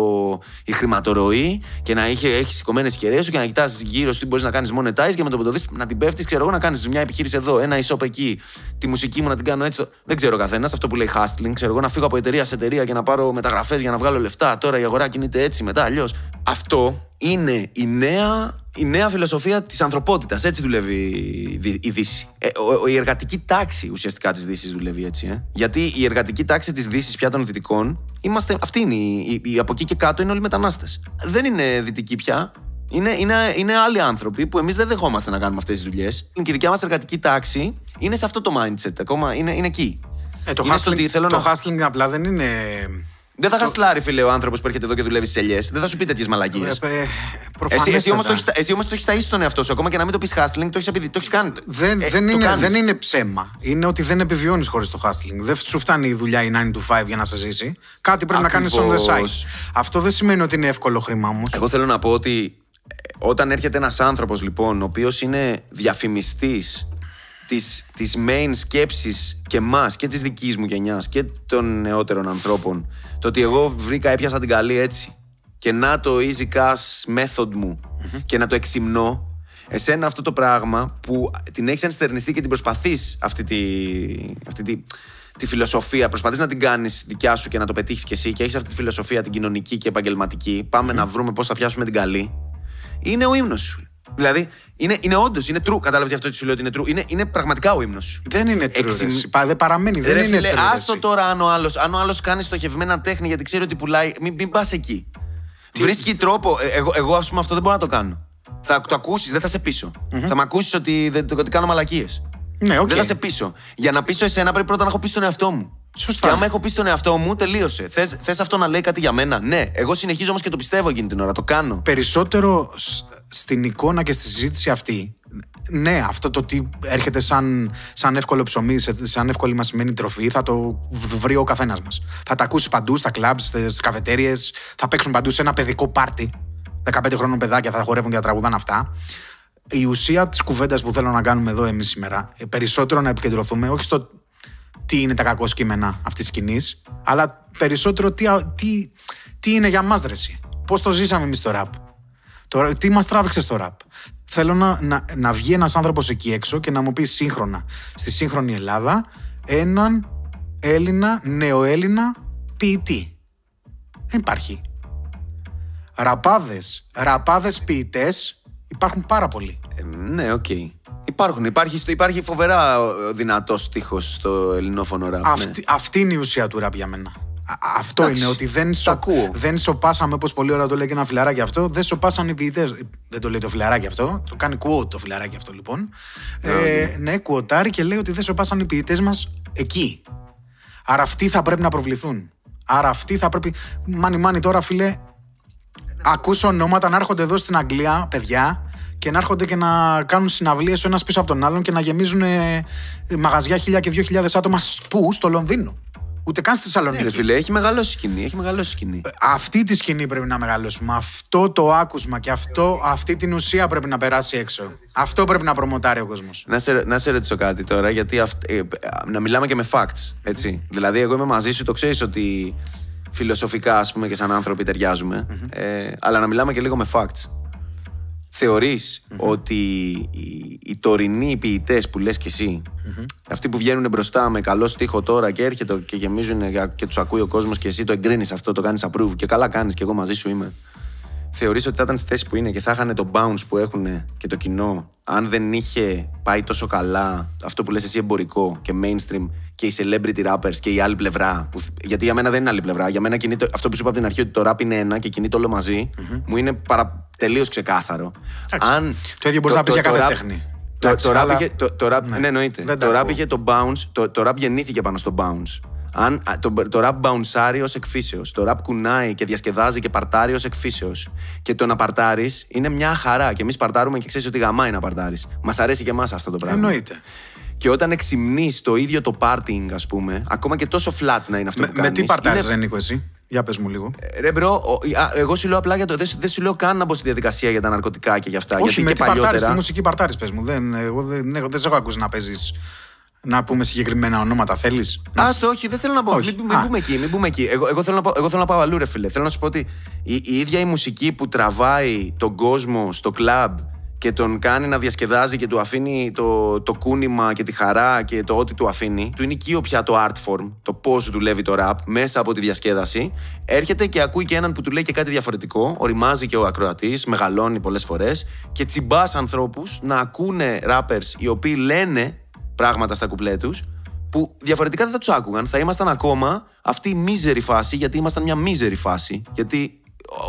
Speaker 1: η χρηματορροή και να έχεις σηκωμένες χερέ σου και να κοιτάζει γύρω σου τι μπορείς να κάνεις monetize και με το που το δεις να την πέφτεις, ξέρω εγώ, να κάνεις μια επιχείρηση εδώ, ένα e εκεί, τη μουσική μου να την κάνω έτσι. Δεν ξέρω καθένας αυτό που λέει hustling. Ξέρω εγώ να φύγω από εταιρεία σε εταιρεία και να πάρω μεταγραφές για να βγάλω λεφτά. Τώρα η αγορά κινείται έτσι μετά αλλιώς. Αυτό είναι η νέα, η νέα φιλοσοφία της ανθρωπότητας. Έτσι δουλεύει η Δύση. Ε, η εργατική τάξη ουσιαστικά της Δύσης δουλεύει έτσι. Ε. Γιατί η εργατική τάξη της Δύσης πια των Δυτικών, είμαστε, αυτή είναι, η, η, από εκεί και κάτω είναι όλοι μετανάστες. Δεν είναι δυτικοί πια. Είναι, είναι, είναι άλλοι άνθρωποι που εμείς δεν δεχόμαστε να κάνουμε αυτές τις δουλειές. Και η δικιά μας εργατική τάξη είναι σε αυτό το mindset. Ακόμα είναι, είναι εκεί.
Speaker 2: Ε, το hustling, το να... hustling απλά δεν είναι
Speaker 1: δεν θα το... χαστλάρει, φίλε, ο άνθρωπος που έρχεται εδώ και δουλεύει σε ελιές. Δεν θα σου πει τέτοιες μαλακίε. Ε, ε, εσύ, εσύ όμως το έχεις ταΐσει τον εαυτό σου. Ακόμα και να μην το πεις hustling, το έχεις το έχεις κάνει.
Speaker 2: Δεν, ε, δεν, είναι, δεν είναι ψέμα. Είναι ότι δεν επιβιώνεις χωρίς το hustling. Δεν σου φτάνει η δουλειά η 9 to 5 για να σε ζήσει. Κάτι πρέπει Ακριβώς. να κάνεις on the side. Αυτό δεν σημαίνει ότι είναι εύκολο χρήμα όμως.
Speaker 1: Εγώ θέλω να πω ότι ε, όταν έρχεται ένας άνθρωπος λοιπόν, ο οποίος είναι διαφημιστής της, της main σκέψης και μας και της δικής μου γενιάς και των νεότερων ανθρώπων το ότι εγώ βρήκα έπιασα την καλή έτσι. Και να το easy cash method μου και να το εξυμνώ εσένα αυτό το πράγμα που την έχεις ενστερνιστεί και την προσπαθείς αυτή τη, αυτή τη, τη φιλοσοφία, προσπαθείς να την κάνεις δικιά σου και να το πετύχεις κι εσύ και έχεις αυτή τη φιλοσοφία την κοινωνική και επαγγελματική πάμε να βρούμε πώς θα πιάσουμε την καλή είναι ο ύμνος σου Δηλαδή, είναι, είναι όντως, είναι true. Κατάλαβες αυτό ότι σου λέω ότι είναι true. Είναι, είναι πραγματικά ο ύμνος σου.
Speaker 2: Δεν είναι true. Εξυ... δεν παραμένει. Δεν, είναι φίλε, true.
Speaker 1: Άστο τώρα αν ο άλλο αν ο άλλος κάνει στοχευμένα τέχνη γιατί ξέρει ότι πουλάει. Μην, μην πας εκεί. Τι... Βρίσκει τρόπο. Ε, εγώ, εγώ, ας πούμε, αυτό δεν μπορώ να το κάνω. Θα το ακούσεις, δεν θα σε πείσω. Mm-hmm. Θα με ακούσεις ότι, ότι κάνω μαλακίες.
Speaker 2: Ναι, okay.
Speaker 1: Δεν θα σε πείσω. Για να πείσω εσένα πρέπει πρώτα να έχω πει στον εαυτό μου.
Speaker 2: Σωστά.
Speaker 1: Και άμα έχω πει στον εαυτό μου, τελείωσε. Θε αυτό να λέει κάτι για μένα; Ναι, εγώ συνεχίζω όμως και το πιστεύω εκείνη την ώρα. Το κάνω.
Speaker 2: Περισσότερο στην εικόνα και στη συζήτηση αυτή, ναι, αυτό το τι έρχεται σαν, σαν εύκολο ψωμί, σαν εύκολη μασημένη τροφή, θα το βρει ο καθένας μας. Θα τα ακούσει παντού, στα κλαμπ, στις καφετέρειε, θα παίξουν παντού σε ένα παιδικό πάρτι. 15 χρόνων παιδάκια θα χορεύουν και θα τραγουδάνε αυτά. Η ουσία της κουβέντας που θέλω να κάνουμε εδώ εμείς σήμερα, ε, περισσότερο να επικεντρωθούμε όχι στο τι είναι τα κακό κείμενα αυτής της σκηνής, αλλά περισσότερο τι, τι, τι είναι για μας, Πώς το ζήσαμε εμείς το ραπ. Τώρα, τι μας τράβηξε στο ραπ; Θέλω να, να, να βγει ένας άνθρωπος εκεί έξω και να μου πει σύγχρονα, στη σύγχρονη Ελλάδα, έναν Έλληνα, νεοέλληνα ποιητή. Δεν υπάρχει. Ραπάδες, ραπάδες ποιητές υπάρχουν πάρα πολλοί.
Speaker 1: Ε, ναι, οκ. Okay. Υπάρχουν, υπάρχει, υπάρχει φοβερά δυνατός στίχος στο ελληνόφωνο ραπ.
Speaker 2: Αυτή, ναι. αυτή είναι η ουσία του ραπ για μένα. Αυτό είναι ότι δεν, σο, δεν σοπάσαμε, όπως πολύ ωραία το λέει και ένα φιλαράκι αυτό, δεν σοπάσαν οι ποιητές. Δεν το λέει το φιλαράκι αυτό, το κάνει quote το φιλαράκι αυτό λοιπόν. Ναι, ε, ναι, κουοτάρει και λέει ότι δεν σοπάσαν οι ποιητές μας εκεί. Άρα αυτοί θα πρέπει να προβληθούν. Άρα αυτοί θα πρέπει. Μάνι, μάνι τώρα, φίλε, ακούσω ονόματα να έρχονται εδώ στην Αγγλία, παιδιά, και να έρχονται και να κάνουν συναυλίες ο ένας πίσω από τον άλλον και να γεμίζουν ε, μαγαζιά χίλια και δύο χιλιάδες άτομα. Πού, στο Λονδίνο. Ούτε καν στη Θεσσαλονίκη.
Speaker 1: Ναι, ρε φίλε, έχει μεγαλώσει σκηνή. Έχει μεγαλώσει σκηνή.
Speaker 2: Αυτή τη σκηνή πρέπει να μεγαλώσουμε. Αυτό το άκουσμα και αυτό, αυτή την ουσία πρέπει να περάσει έξω. Αυτό πρέπει να προμοτάρει ο κόσμος.
Speaker 1: Να σε, να σε ρωτήσω κάτι τώρα, γιατί αυ- ε, ε, να μιλάμε και με facts. Έτσι. Δηλαδή, εγώ είμαι μαζί σου, το ξέρεις ότι φιλοσοφικά, ας πούμε, και σαν άνθρωποι ταιριάζουμε. Ε, αλλά να μιλάμε και λίγο με facts. Θεωρεις ότι οι, οι τωρινοί ποιητές που λες και εσύ, αυτοί που βγαίνουν μπροστά με καλό στίχο τώρα και έρχεται και γεμίζουν και τους ακούει ο κόσμος και εσύ το εγκρίνεις αυτό, το κάνεις approve και καλά κάνεις και εγώ μαζί σου είμαι. Θεωρείς ότι θα ήταν στη θέση που είναι και θα είχαν το bounce που έχουν και το κοινό αν δεν είχε πάει τόσο καλά αυτό που λες εσύ εμπορικό και mainstream και οι celebrity rappers και η άλλη πλευρά. Που, γιατί για μένα δεν είναι άλλη πλευρά. Για μένα κινείται, αυτό που σου είπα από την αρχή ότι το rap είναι ένα και κινείται όλο μαζί, μου είναι παρα, τελείως ξεκάθαρο.
Speaker 2: Αν, το ίδιος μπορείς να πεις για κάθε
Speaker 1: rap-
Speaker 2: τέχνη.
Speaker 1: Το,
Speaker 2: Εντάξει,
Speaker 1: το, rap
Speaker 2: αλλά-
Speaker 1: είχε, το, το rap, ναι, εννοείται.
Speaker 2: δεν τα
Speaker 1: Το rap
Speaker 2: ακούω.
Speaker 1: είχε το bounce, το, το rap γεννήθηκε πάνω στο bounce. Αν, α, το, το rap bounceάρει ως εκφύσεως. Το rap κουνάει και διασκεδάζει και παρτάρει ως εκφύσεως. Και το να παρτάρεις είναι μια χαρά. Και εμείς παρτάρουμε και ξέρεις ότι γαμάει να παρτάρεις. Μας αρέσει και εμάς αυτό το πράγμα.
Speaker 2: Εννοείται.
Speaker 1: Και όταν εξυμνείς το ίδιο το partying, ας πούμε, ακόμα και τόσο flat να είναι αυτό
Speaker 2: Με,
Speaker 1: που
Speaker 2: με
Speaker 1: κάνεις,
Speaker 2: τι παρτάρεις,
Speaker 1: είναι-
Speaker 2: Ρε Νίκο, εσύ; Για πες μου λίγο.
Speaker 1: Ρε bro, ο- α, εγώ σου λέω απλά για το. Δεν, σου- δεν σου λέω καν να μπω στη διαδικασία για τα ναρκωτικά και για αυτά.
Speaker 2: Όχι,
Speaker 1: γιατί
Speaker 2: με
Speaker 1: και
Speaker 2: τι παρτάρεις,
Speaker 1: παλιότερα.
Speaker 2: τι μουσική παρτάρεις, πες μου. Δεν, εγώ δεν, έχω- δεν σε έχω ακούσει να παίζεις. Να πούμε συγκεκριμένα ονόματα, θέλεις;
Speaker 1: Άστο, όχι, δεν θέλω να πω.
Speaker 2: Όχι.
Speaker 1: Μην, μην
Speaker 2: Α.
Speaker 1: μπούμε εκεί, μην μπούμε εκεί. Εγώ, εγώ, θέλω να πάω, εγώ θέλω να πάω αλλού, ρε φίλε. Θέλω να σου πω ότι η, η ίδια η μουσική που τραβάει τον κόσμο στο κλαμπ και τον κάνει να διασκεδάζει και του αφήνει το, το κούνημα και τη χαρά και το ό,τι του αφήνει, του είναι οικείο πια το art form, το πώς δουλεύει το rap μέσα από τη διασκέδαση. Έρχεται και ακούει και έναν που του λέει και κάτι διαφορετικό, οριμάζει και ο ακροατής, μεγαλώνει πολλές φορές και τσιμπάς ανθρώπους να ακούνε rappers οι οποίοι λένε πράγματα στα κουπλέ τους που διαφορετικά δεν θα τους άκουγαν. Θα ήμασταν ακόμα αυτή η μίζερη φάση, γιατί ήμασταν μια μίζερη φάση. Γιατί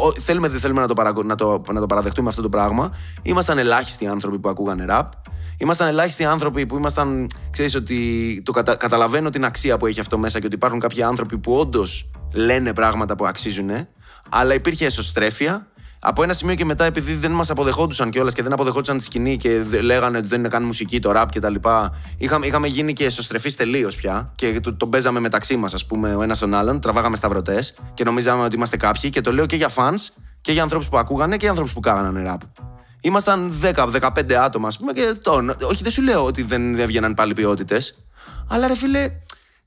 Speaker 1: ο- θέλουμε δεν θέλουμε να το, παρακο- να, το, να το παραδεχτούμε αυτό το πράγμα. Ήμασταν ελάχιστοι άνθρωποι που ακούγανε ραπ. Ήμασταν ελάχιστοι άνθρωποι που ήμασταν, ξέρεις ότι το κατα, καταλαβαίνω την αξία που έχει αυτό μέσα και ότι υπάρχουν κάποιοι άνθρωποι που όντως λένε πράγματα που αξίζουν, αλλά υπήρχε εσωστρέφεια. Από ένα σημείο και μετά, επειδή δεν μας αποδεχόντουσαν κιόλας και δεν αποδεχόντουσαν τη σκηνή και δε- λέγανε ότι δεν είναι καν μουσική το ραπ κτλ. Είχαμε, είχαμε γίνει και εσωστρεφείς τελείως πια και το, το παίζαμε μεταξύ μας, ας πούμε, ο ένας τον άλλον. Τραβάγαμε σταυρωτές και νομίζαμε ότι είμαστε κάποιοι. Και το λέω και για fans και για ανθρώπους που ακούγανε και για ανθρώπους που κάνανε ραπ. Ήμασταν 10-15 άτομα, ας πούμε, και τώρα. Όχι, δεν σου λέω ότι δεν έβγαιναν πάλι ποιότητες. Αλλά ρε φίλε,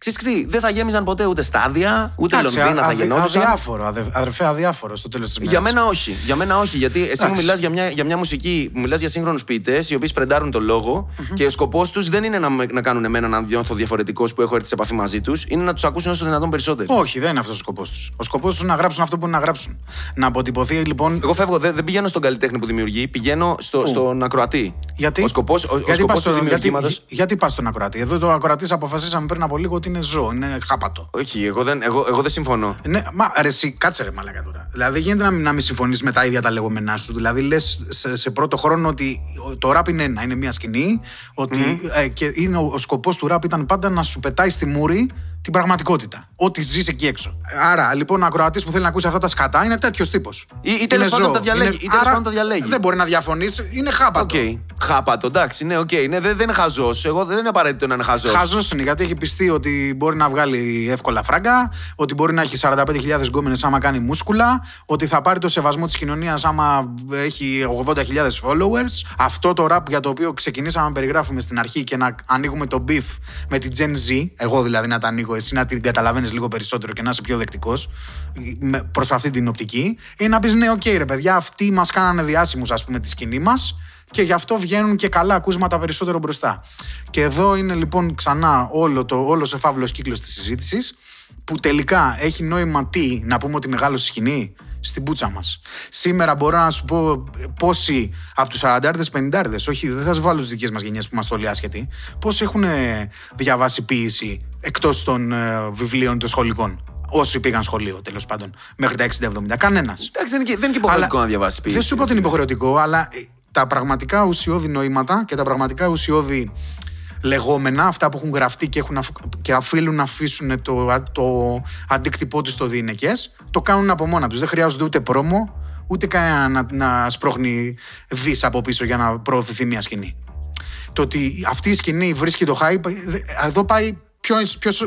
Speaker 1: ξέρεις τι, δεν θα γέμιζαν ποτέ ούτε στάδια, ούτε
Speaker 2: Εντάξει,
Speaker 1: Λονδίνα θα
Speaker 2: αδε-
Speaker 1: γεννόντουσαν.
Speaker 2: Αδιάφορο, αδε, αδερφέ, αδιάφορο στο τέλος της μέρας.
Speaker 1: Για μένα όχι. Για μένα όχι. Γιατί εσύ μου
Speaker 2: Εντάξει.
Speaker 1: μιλάς για μια, για μια μουσική, μου μιλάς για σύγχρονους ποιητές, οι οποίοι σπρεντάρουν το λογο και ο σκοπός τους δεν είναι να, με- να κάνουν εμένα να νιώθω διαφορετικός που έχω έρθει σε επαφή μαζί τους, είναι να τους ακούσουν όσο το δυνατόν περισσότερο.
Speaker 2: Όχι, δεν είναι αυτός ο σκοπός τους. Ο σκοπός τους είναι να γράψουν αυτό που είναι να γράψουν. Να αποτυπωθεί λοιπόν.
Speaker 1: Εγώ φεύγω, δεν, δεν πηγαίνω στον καλλιτέχνη που δημιουργεί, πηγαίνω στο, στον ακροατή.
Speaker 2: Γιατί,
Speaker 1: Ο σκοπό ο, ο
Speaker 2: γιατί,
Speaker 1: σκοπός
Speaker 2: πας
Speaker 1: του
Speaker 2: στο- γιατί,
Speaker 1: δημιουργήματο.
Speaker 2: γιατί πας στον ακροατή; Εδώ το ακροατής αποφασίσαμε πριν από λίγο ότι είναι ζώο, είναι χάπατο.
Speaker 1: Όχι, εγώ δεν, εγώ, εγώ δεν συμφωνώ.
Speaker 2: Ναι, μα ρε, εσύ, κάτσε ρε μαλάκα τώρα. Δηλαδή δεν γίνεται να μην, να μην συμφωνείς με τα ίδια τα λεγόμενά σου. Δηλαδή λες σε, σε πρώτο χρόνο ότι το ραπ είναι ένα, είναι μια σκηνή. Ότι, ε, και είναι ο, ο σκοπός του ραπ ήταν πάντα να σου πετάει στη μούρη την πραγματικότητα. Ό,τι ζεις εκεί έξω. Άρα λοιπόν ο ακροατής που θέλει να ακούσει αυτά τα σκατά είναι τέτοιος τύπος.
Speaker 1: Ή- ή τέλος πάντων τα διαλέγει, ή τέλος πάντων τα διαλέγει.
Speaker 2: Δεν μπορεί να διαφωνήσει, είναι χάπατο.
Speaker 1: Οκ. Χάπατο, εντάξει, ναι, οκ. Ναι, δεν, δεν είναι χαζός. Εγώ δεν είναι απαραίτητο να είναι χαζός.
Speaker 2: Χαζός είναι γιατί έχει πειστεί ότι μπορεί να βγάλει εύκολα φράγκα, ότι μπορεί να έχει 45.000 γκόμενες άμα κάνει μούσκουλα, ότι θα πάρει το σεβασμό της κοινωνίας άμα έχει 80.000 followers. Αυτό το rap για το οποίο ξεκινήσαμε να περιγράφουμε στην αρχή και να ανοίγουμε το beef με την Gen Z, εγώ δηλαδή να τα ανοίγω, εσύ να την καταλαβαίνεις λίγο περισσότερο και να είσαι πιο δεκτικός προς αυτή την οπτική, είναι να πεις ναι, οκ, ρε παιδιά, αυτοί μας κάνανε διάσημους, ας πούμε, τη σκηνή μας και γι' αυτό βγαίνουν και καλά ακούσματα περισσότερο μπροστά. Και εδώ είναι λοιπόν ξανά όλο το, όλος ο φαύλος κύκλος της συζήτησης που τελικά έχει νόημα τι, να πούμε ότι μεγάλωσε η σκηνή; Στην πούτσα μας. Σήμερα μπορώ να σου πω πόσοι από τους 40-50, όχι δεν θα σου βάλω τις δικές μας γενιές που είμαστε όλοι άσχετοι, πόσοι έχουν ε, διαβάσει ποίηση εκτός των ε, βιβλίων των σχολικών. Όσοι πήγαν σχολείο, τέλος πάντων, μέχρι τα 60-70. Κανένας.
Speaker 1: Εντάξει, δεν είναι και, δεν είναι και υποχρεωτικό να διαβάσεις
Speaker 2: Δεν σου είπα ότι είναι υποχρεωτικό, αλλά ε, τα πραγματικά ουσιώδη νοήματα και τα πραγματικά ουσιώδη λεγόμενα, αυτά που έχουν γραφτεί και, έχουν, αφ- και αφήνουν να αφήσουν το, α- το αντίκτυπό τους στο διηνεκέ, το κάνουν από μόνα τους. Δεν χρειάζονται ούτε πρόμο, ούτε κανένα να, να σπρώχνει δις από πίσω για να προωθηθεί μια σκηνή. Το ότι αυτή η σκηνή βρίσκει το hype, ε, εδώ πάει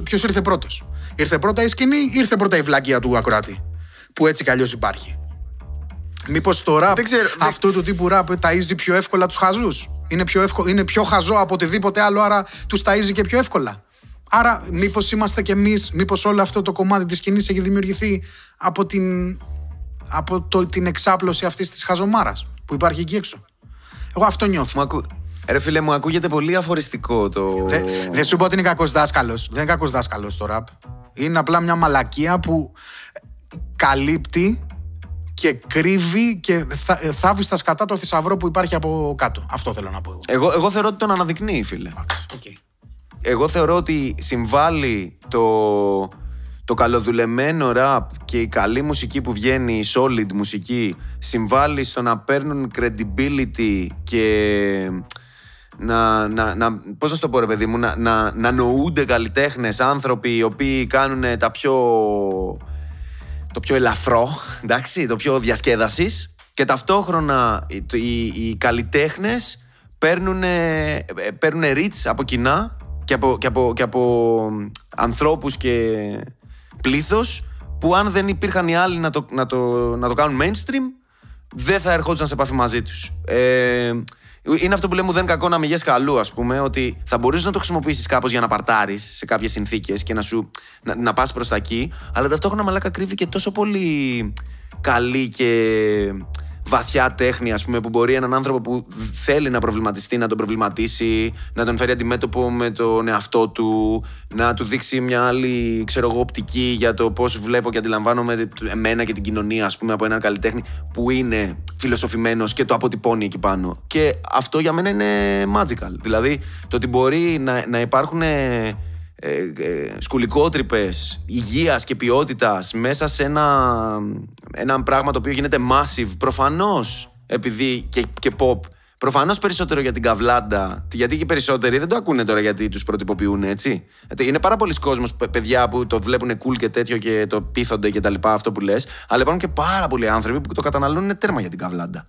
Speaker 2: ποιος ήρθε πρώτος. Ήρθε πρώτα η σκηνή ή ήρθε πρώτα η βλακία του ακροατή. Που έτσι κι αλλιώς υπάρχει. Μήπως το ραπ, αυτού του τύπου ραπ, ταΐζει πιο εύκολα τους χαζούς; Είναι, πιο είναι πιο χαζό από οτιδήποτε άλλο, άρα τους ταΐζει και πιο εύκολα. Άρα, μήπως είμαστε κι εμείς, μήπως όλο αυτό το κομμάτι της σκηνής έχει δημιουργηθεί από την, από το, την εξάπλωση αυτής της χαζομάρας που υπάρχει εκεί έξω. Εγώ αυτό νιώθω.
Speaker 1: Ακου... Ρε φίλε, μου ακούγεται πολύ αφοριστικό το.
Speaker 2: Δεν δε σου πω ότι είναι κακός δάσκαλος. Δεν είναι κακός δάσκαλος το ραπ. Είναι απλά μια μαλακία που καλύπτει και κρύβει και θα, θάβει στα σκατά το θησαυρό που υπάρχει από κάτω. Αυτό θέλω να πω εγώ.
Speaker 1: Εγώ, εγώ θεωρώ ότι τον αναδεικνύει, φίλε.
Speaker 2: Okay.
Speaker 1: Εγώ θεωρώ ότι συμβάλλει το, το καλοδουλεμένο ραπ και η καλή μουσική που βγαίνει, η solid μουσική, συμβάλλει στο να παίρνουν credibility και να, να, να, πώς να το πω ρε παιδί μου, να, να, να νοούνται καλλιτέχνες, άνθρωποι οι οποίοι κάνουν τα πιο, το πιο ελαφρό, εντάξει, το πιο διασκέδασης και ταυτόχρονα οι, οι, οι καλλιτέχνες παίρνουν, παίρνουν reach από κοινά και από, και από, και από ανθρώπους και πλήθος που αν δεν υπήρχαν οι άλλοι να το, να το, να το κάνουν mainstream δεν θα ερχόντουσαν σε επαφή μαζί τους. Ε, είναι αυτό που λέμε δεν κακό να μηγέ καλού, ας πούμε, ότι θα μπορούσε να το χρησιμοποιήσεις κάπως για να παρτάρεις σε κάποιες συνθήκες και να σου να, να πας προς τα εκεί, αλλά ταυτόχρονα μαλάκα κρύβει και τόσο πολύ καλή και βαθιά τέχνη, ας πούμε, που μπορεί έναν άνθρωπο που θέλει να προβληματιστεί να τον προβληματίσει, να τον φέρει αντιμέτωπο με τον εαυτό του, να του δείξει μια άλλη, ξέρω εγώ, οπτική για το πώς βλέπω και αντιλαμβάνομαι εμένα και την κοινωνία, ας πούμε, από έναν καλλιτέχνη που είναι φιλοσοφημένος και το αποτυπώνει εκεί πάνω. Και αυτό για μένα είναι magical. Δηλαδή, το ότι μπορεί να, να υπάρχουν ε, ε, σκουλικότρυπες υγείας και ποιότητας μέσα σε ένα, ένα πράγμα το οποίο γίνεται massive προφανώς επειδή και, και pop Προφανώς περισσότερο για την καβλάντα. Γιατί και οι περισσότεροι δεν το ακούνε τώρα γιατί τους προτυποποιούν έτσι. Είναι πάρα πολλοί κόσμοι, παιδιά που το βλέπουν cool και τέτοιο και το πείθονται και τα λοιπά, αυτό που λες. Αλλά υπάρχουν και πάρα πολλοί άνθρωποι που το καταναλώνουν τέρμα για την καβλάντα.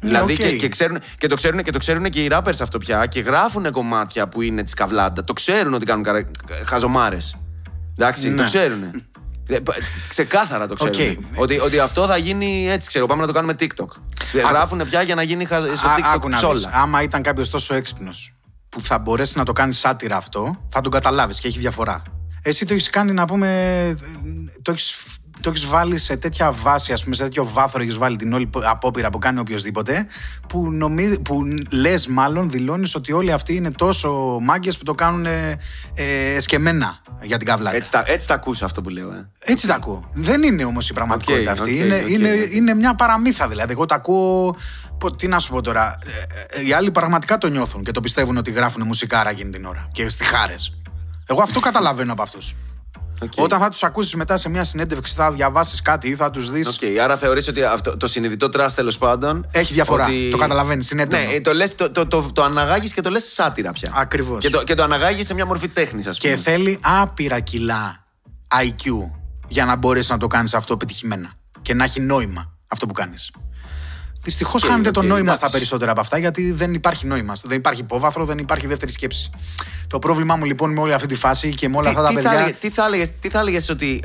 Speaker 1: Δηλαδή okay. και, και, ξέρουν, και, το ξέρουν, και το ξέρουν και οι rappers αυτό πια και γράφουν κομμάτια που είναι της καβλάντα. Το ξέρουν ότι κάνουν καρα... χαζομάρες. Εντάξει, ναι. το ξέρουν. Ε, ξεκάθαρα το ξέρουν. Okay. Ότι, ότι αυτό θα γίνει έτσι, ξέρω. Πάμε να το κάνουμε TikTok. Γράφουν πια για να γίνει στο TikTok
Speaker 2: ψόλα. Άμα ήταν κάποιος τόσο έξυπνος που θα μπορέσει να το κάνει σάτυρα αυτό, θα τον καταλάβεις και έχει διαφορά. Εσύ το έχεις κάνει να πούμε. Το έχεις το έχεις βάλει σε τέτοια βάση, ας πούμε, σε τέτοιο βάθρο έχεις βάλει την όλη απόπειρα που κάνει οποιοδήποτε, που, νομί, που λες, μάλλον δηλώνεις ότι όλοι αυτοί είναι τόσο μάγκες που το κάνουν ε, εσκεμμένα για την καβλάκα.
Speaker 1: Έτσι τα, έτσι τα ακούς αυτό που λέω. Ε.
Speaker 2: Έτσι τα ακούω. Δεν είναι όμως η πραγματικότητα αυτή. Okay, είναι, okay. Είναι, είναι μια παραμύθα δηλαδή. Εγώ τα ακούω. Τι να σου πω τώρα. Ε, ε, οι άλλοι πραγματικά το νιώθουν και το πιστεύουν ότι γράφουν μουσικάρα εκείνη την ώρα και στη χάρες. Εγώ αυτό καταλαβαίνω από αυτούς. Okay. Όταν θα τους ακούσεις μετά σε μια συνέντευξη, θα διαβάσεις κάτι ή θα τους δεις.
Speaker 1: Okay. Άρα θεωρείς ότι αυτό, το συνειδητό τραστ τέλος πάντων.
Speaker 2: Έχει διαφορά. Ότι... Το καταλαβαίνεις. Ναι,
Speaker 1: το, λες, το, το, το, το αναγάγεις και το λες σάτυρα πια.
Speaker 2: Ακριβώς.
Speaker 1: Και το, και το αναγάγεις σε μια μορφή τέχνης, ας πούμε.
Speaker 2: Και θέλει άπειρα κιλά IQ για να μπορέσεις να το κάνεις αυτό πετυχημένα. Και να έχει νόημα αυτό που κάνεις. Δυστυχώς okay, χάνεται okay, το νόημα στα περισσότερα από αυτά γιατί δεν υπάρχει νόημα. Δεν υπάρχει υπόβαθρο, δεν υπάρχει δεύτερη σκέψη. Το πρόβλημά μου λοιπόν με όλη αυτή τη φάση και με όλα τι, αυτά τα τι παιδιά. Θα
Speaker 1: τι θα έλεγε τι θα έλεγες ότι